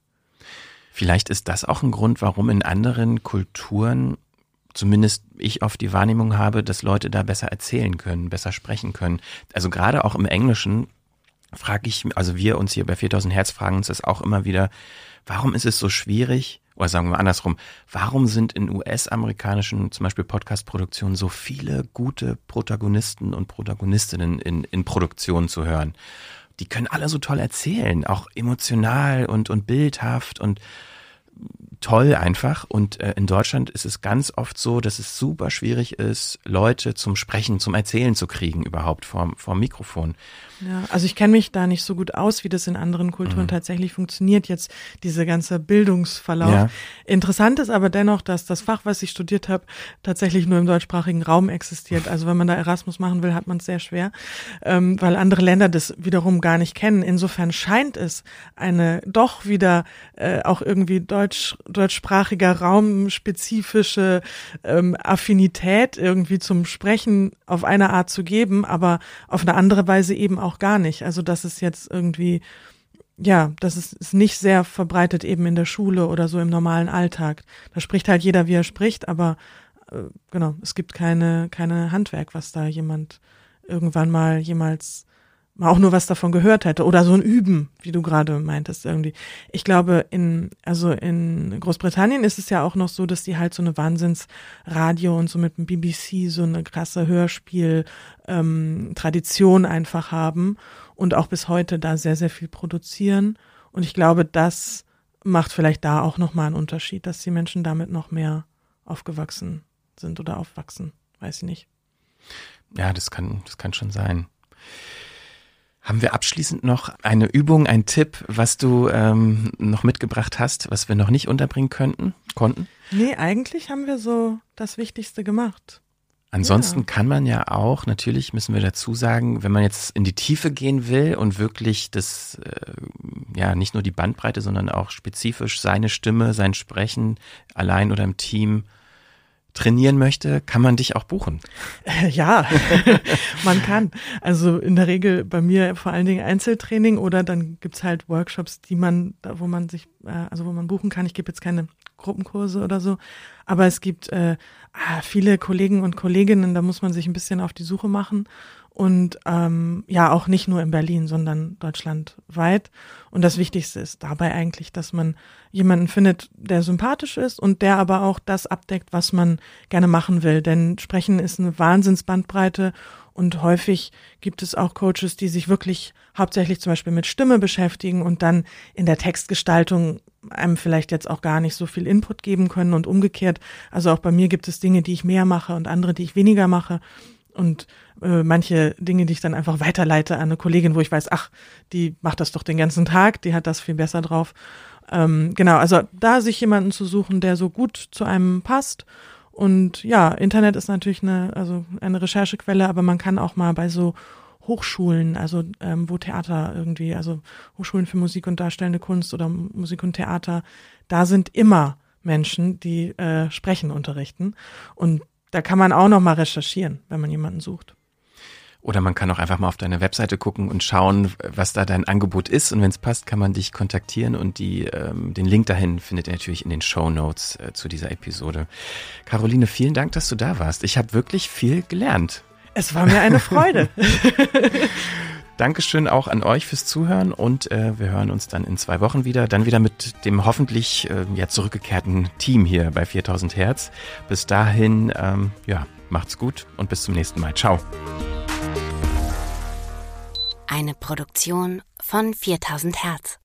Vielleicht ist das auch ein Grund, warum in anderen Kulturen zumindest ich oft die Wahrnehmung habe, dass Leute da besser erzählen können, besser sprechen können. Also gerade auch im Englischen frage ich, also wir uns hier bei 4000 Hertz fragen uns das auch immer wieder, warum ist es so schwierig, oder sagen wir andersrum, warum sind in US-amerikanischen, zum Beispiel Podcast-Produktionen, so viele gute Protagonisten und Protagonistinnen in, in Produktionen zu hören? Die können alle so toll erzählen, auch emotional und, und bildhaft und toll einfach. Und äh, in Deutschland ist es ganz oft so, dass es super schwierig ist, Leute zum Sprechen, zum Erzählen zu kriegen überhaupt vor, vor Mikrofon.
Ja, also ich kenne mich da nicht so gut aus, wie das in anderen Kulturen mhm. tatsächlich funktioniert, jetzt diese ganze Bildungsverlauf. Ja. Interessant ist aber dennoch, dass das Fach, was ich studiert habe, tatsächlich nur im deutschsprachigen Raum existiert. Also wenn man da Erasmus machen will, hat man es sehr schwer, ähm, weil andere Länder das wiederum gar nicht kennen. Insofern scheint es eine doch wieder äh, auch irgendwie deutsch, deutschsprachiger Raum spezifische ähm, Affinität irgendwie zum Sprechen auf eine Art zu geben, aber auf eine andere Weise eben auch gar nicht. Also das ist jetzt irgendwie, ja, das ist, ist nicht sehr verbreitet eben in der Schule oder so im normalen Alltag. Da spricht halt jeder, wie er spricht, aber äh, genau, es gibt keine, keine Handwerk, was da jemand irgendwann mal jemals mal auch nur was davon gehört hätte oder so ein Üben, wie du gerade meintest irgendwie. Ich glaube in also in Großbritannien ist es ja auch noch so, dass die halt so eine Wahnsinnsradio und so mit dem BBC so eine krasse Hörspiel ähm, einfach haben und auch bis heute da sehr sehr viel produzieren und ich glaube, das macht vielleicht da auch noch mal einen Unterschied, dass die Menschen damit noch mehr aufgewachsen sind oder aufwachsen, weiß ich nicht.
Ja, das kann das kann schon sein. Haben wir abschließend noch eine Übung, einen Tipp, was du ähm, noch mitgebracht hast, was wir noch nicht unterbringen könnten, konnten?
Nee, eigentlich haben wir so das Wichtigste gemacht.
Ansonsten ja. kann man ja auch, natürlich müssen wir dazu sagen, wenn man jetzt in die Tiefe gehen will und wirklich das, äh, ja, nicht nur die Bandbreite, sondern auch spezifisch seine Stimme, sein Sprechen allein oder im Team trainieren möchte, kann man dich auch buchen.
Ja, man kann. Also in der Regel bei mir vor allen Dingen Einzeltraining oder dann gibt's halt Workshops, die man, wo man sich, äh, also wo man buchen kann. Ich gebe jetzt keine Gruppenkurse oder so, aber es gibt äh, ah, viele Kollegen und Kolleginnen, da muss man sich ein bisschen auf die Suche machen und ähm, ja auch nicht nur in Berlin, sondern deutschlandweit. Und das Wichtigste ist dabei eigentlich, dass man jemanden findet, der sympathisch ist und der aber auch das abdeckt, was man gerne machen will. Denn Sprechen ist eine Wahnsinnsbandbreite und häufig gibt es auch Coaches, die sich wirklich hauptsächlich zum Beispiel mit Stimme beschäftigen und dann in der Textgestaltung einem vielleicht jetzt auch gar nicht so viel Input geben können und umgekehrt. Also auch bei mir gibt es Dinge, die ich mehr mache und andere, die ich weniger mache. Und äh, manche Dinge, die ich dann einfach weiterleite an eine Kollegin, wo ich weiß, ach, die macht das doch den ganzen Tag, die hat das viel besser drauf. Ähm, genau, also da sich jemanden zu suchen, der so gut zu einem passt. Und ja, Internet ist natürlich eine, also eine Recherchequelle, aber man kann auch mal bei so Hochschulen, also ähm, wo Theater irgendwie, also Hochschulen für Musik und darstellende Kunst oder Musik und Theater, da sind immer Menschen, die äh, Sprechen unterrichten. Und da kann man auch noch mal recherchieren, wenn man jemanden sucht.
Oder man kann auch einfach mal auf deine Webseite gucken und schauen, was da dein Angebot ist. Und wenn es passt, kann man dich kontaktieren und die, ähm, den Link dahin findet ihr natürlich in den Show Notes äh, zu dieser Episode. Caroline, vielen Dank, dass du da warst. Ich habe wirklich viel gelernt.
Es war mir eine Freude.
Dankeschön auch an euch fürs Zuhören und äh, wir hören uns dann in zwei Wochen wieder. Dann wieder mit dem hoffentlich äh, ja, zurückgekehrten Team hier bei 4000 Hertz. Bis dahin, ähm, ja, macht's gut und bis zum nächsten Mal. Ciao.
Eine Produktion von 4000 Hertz.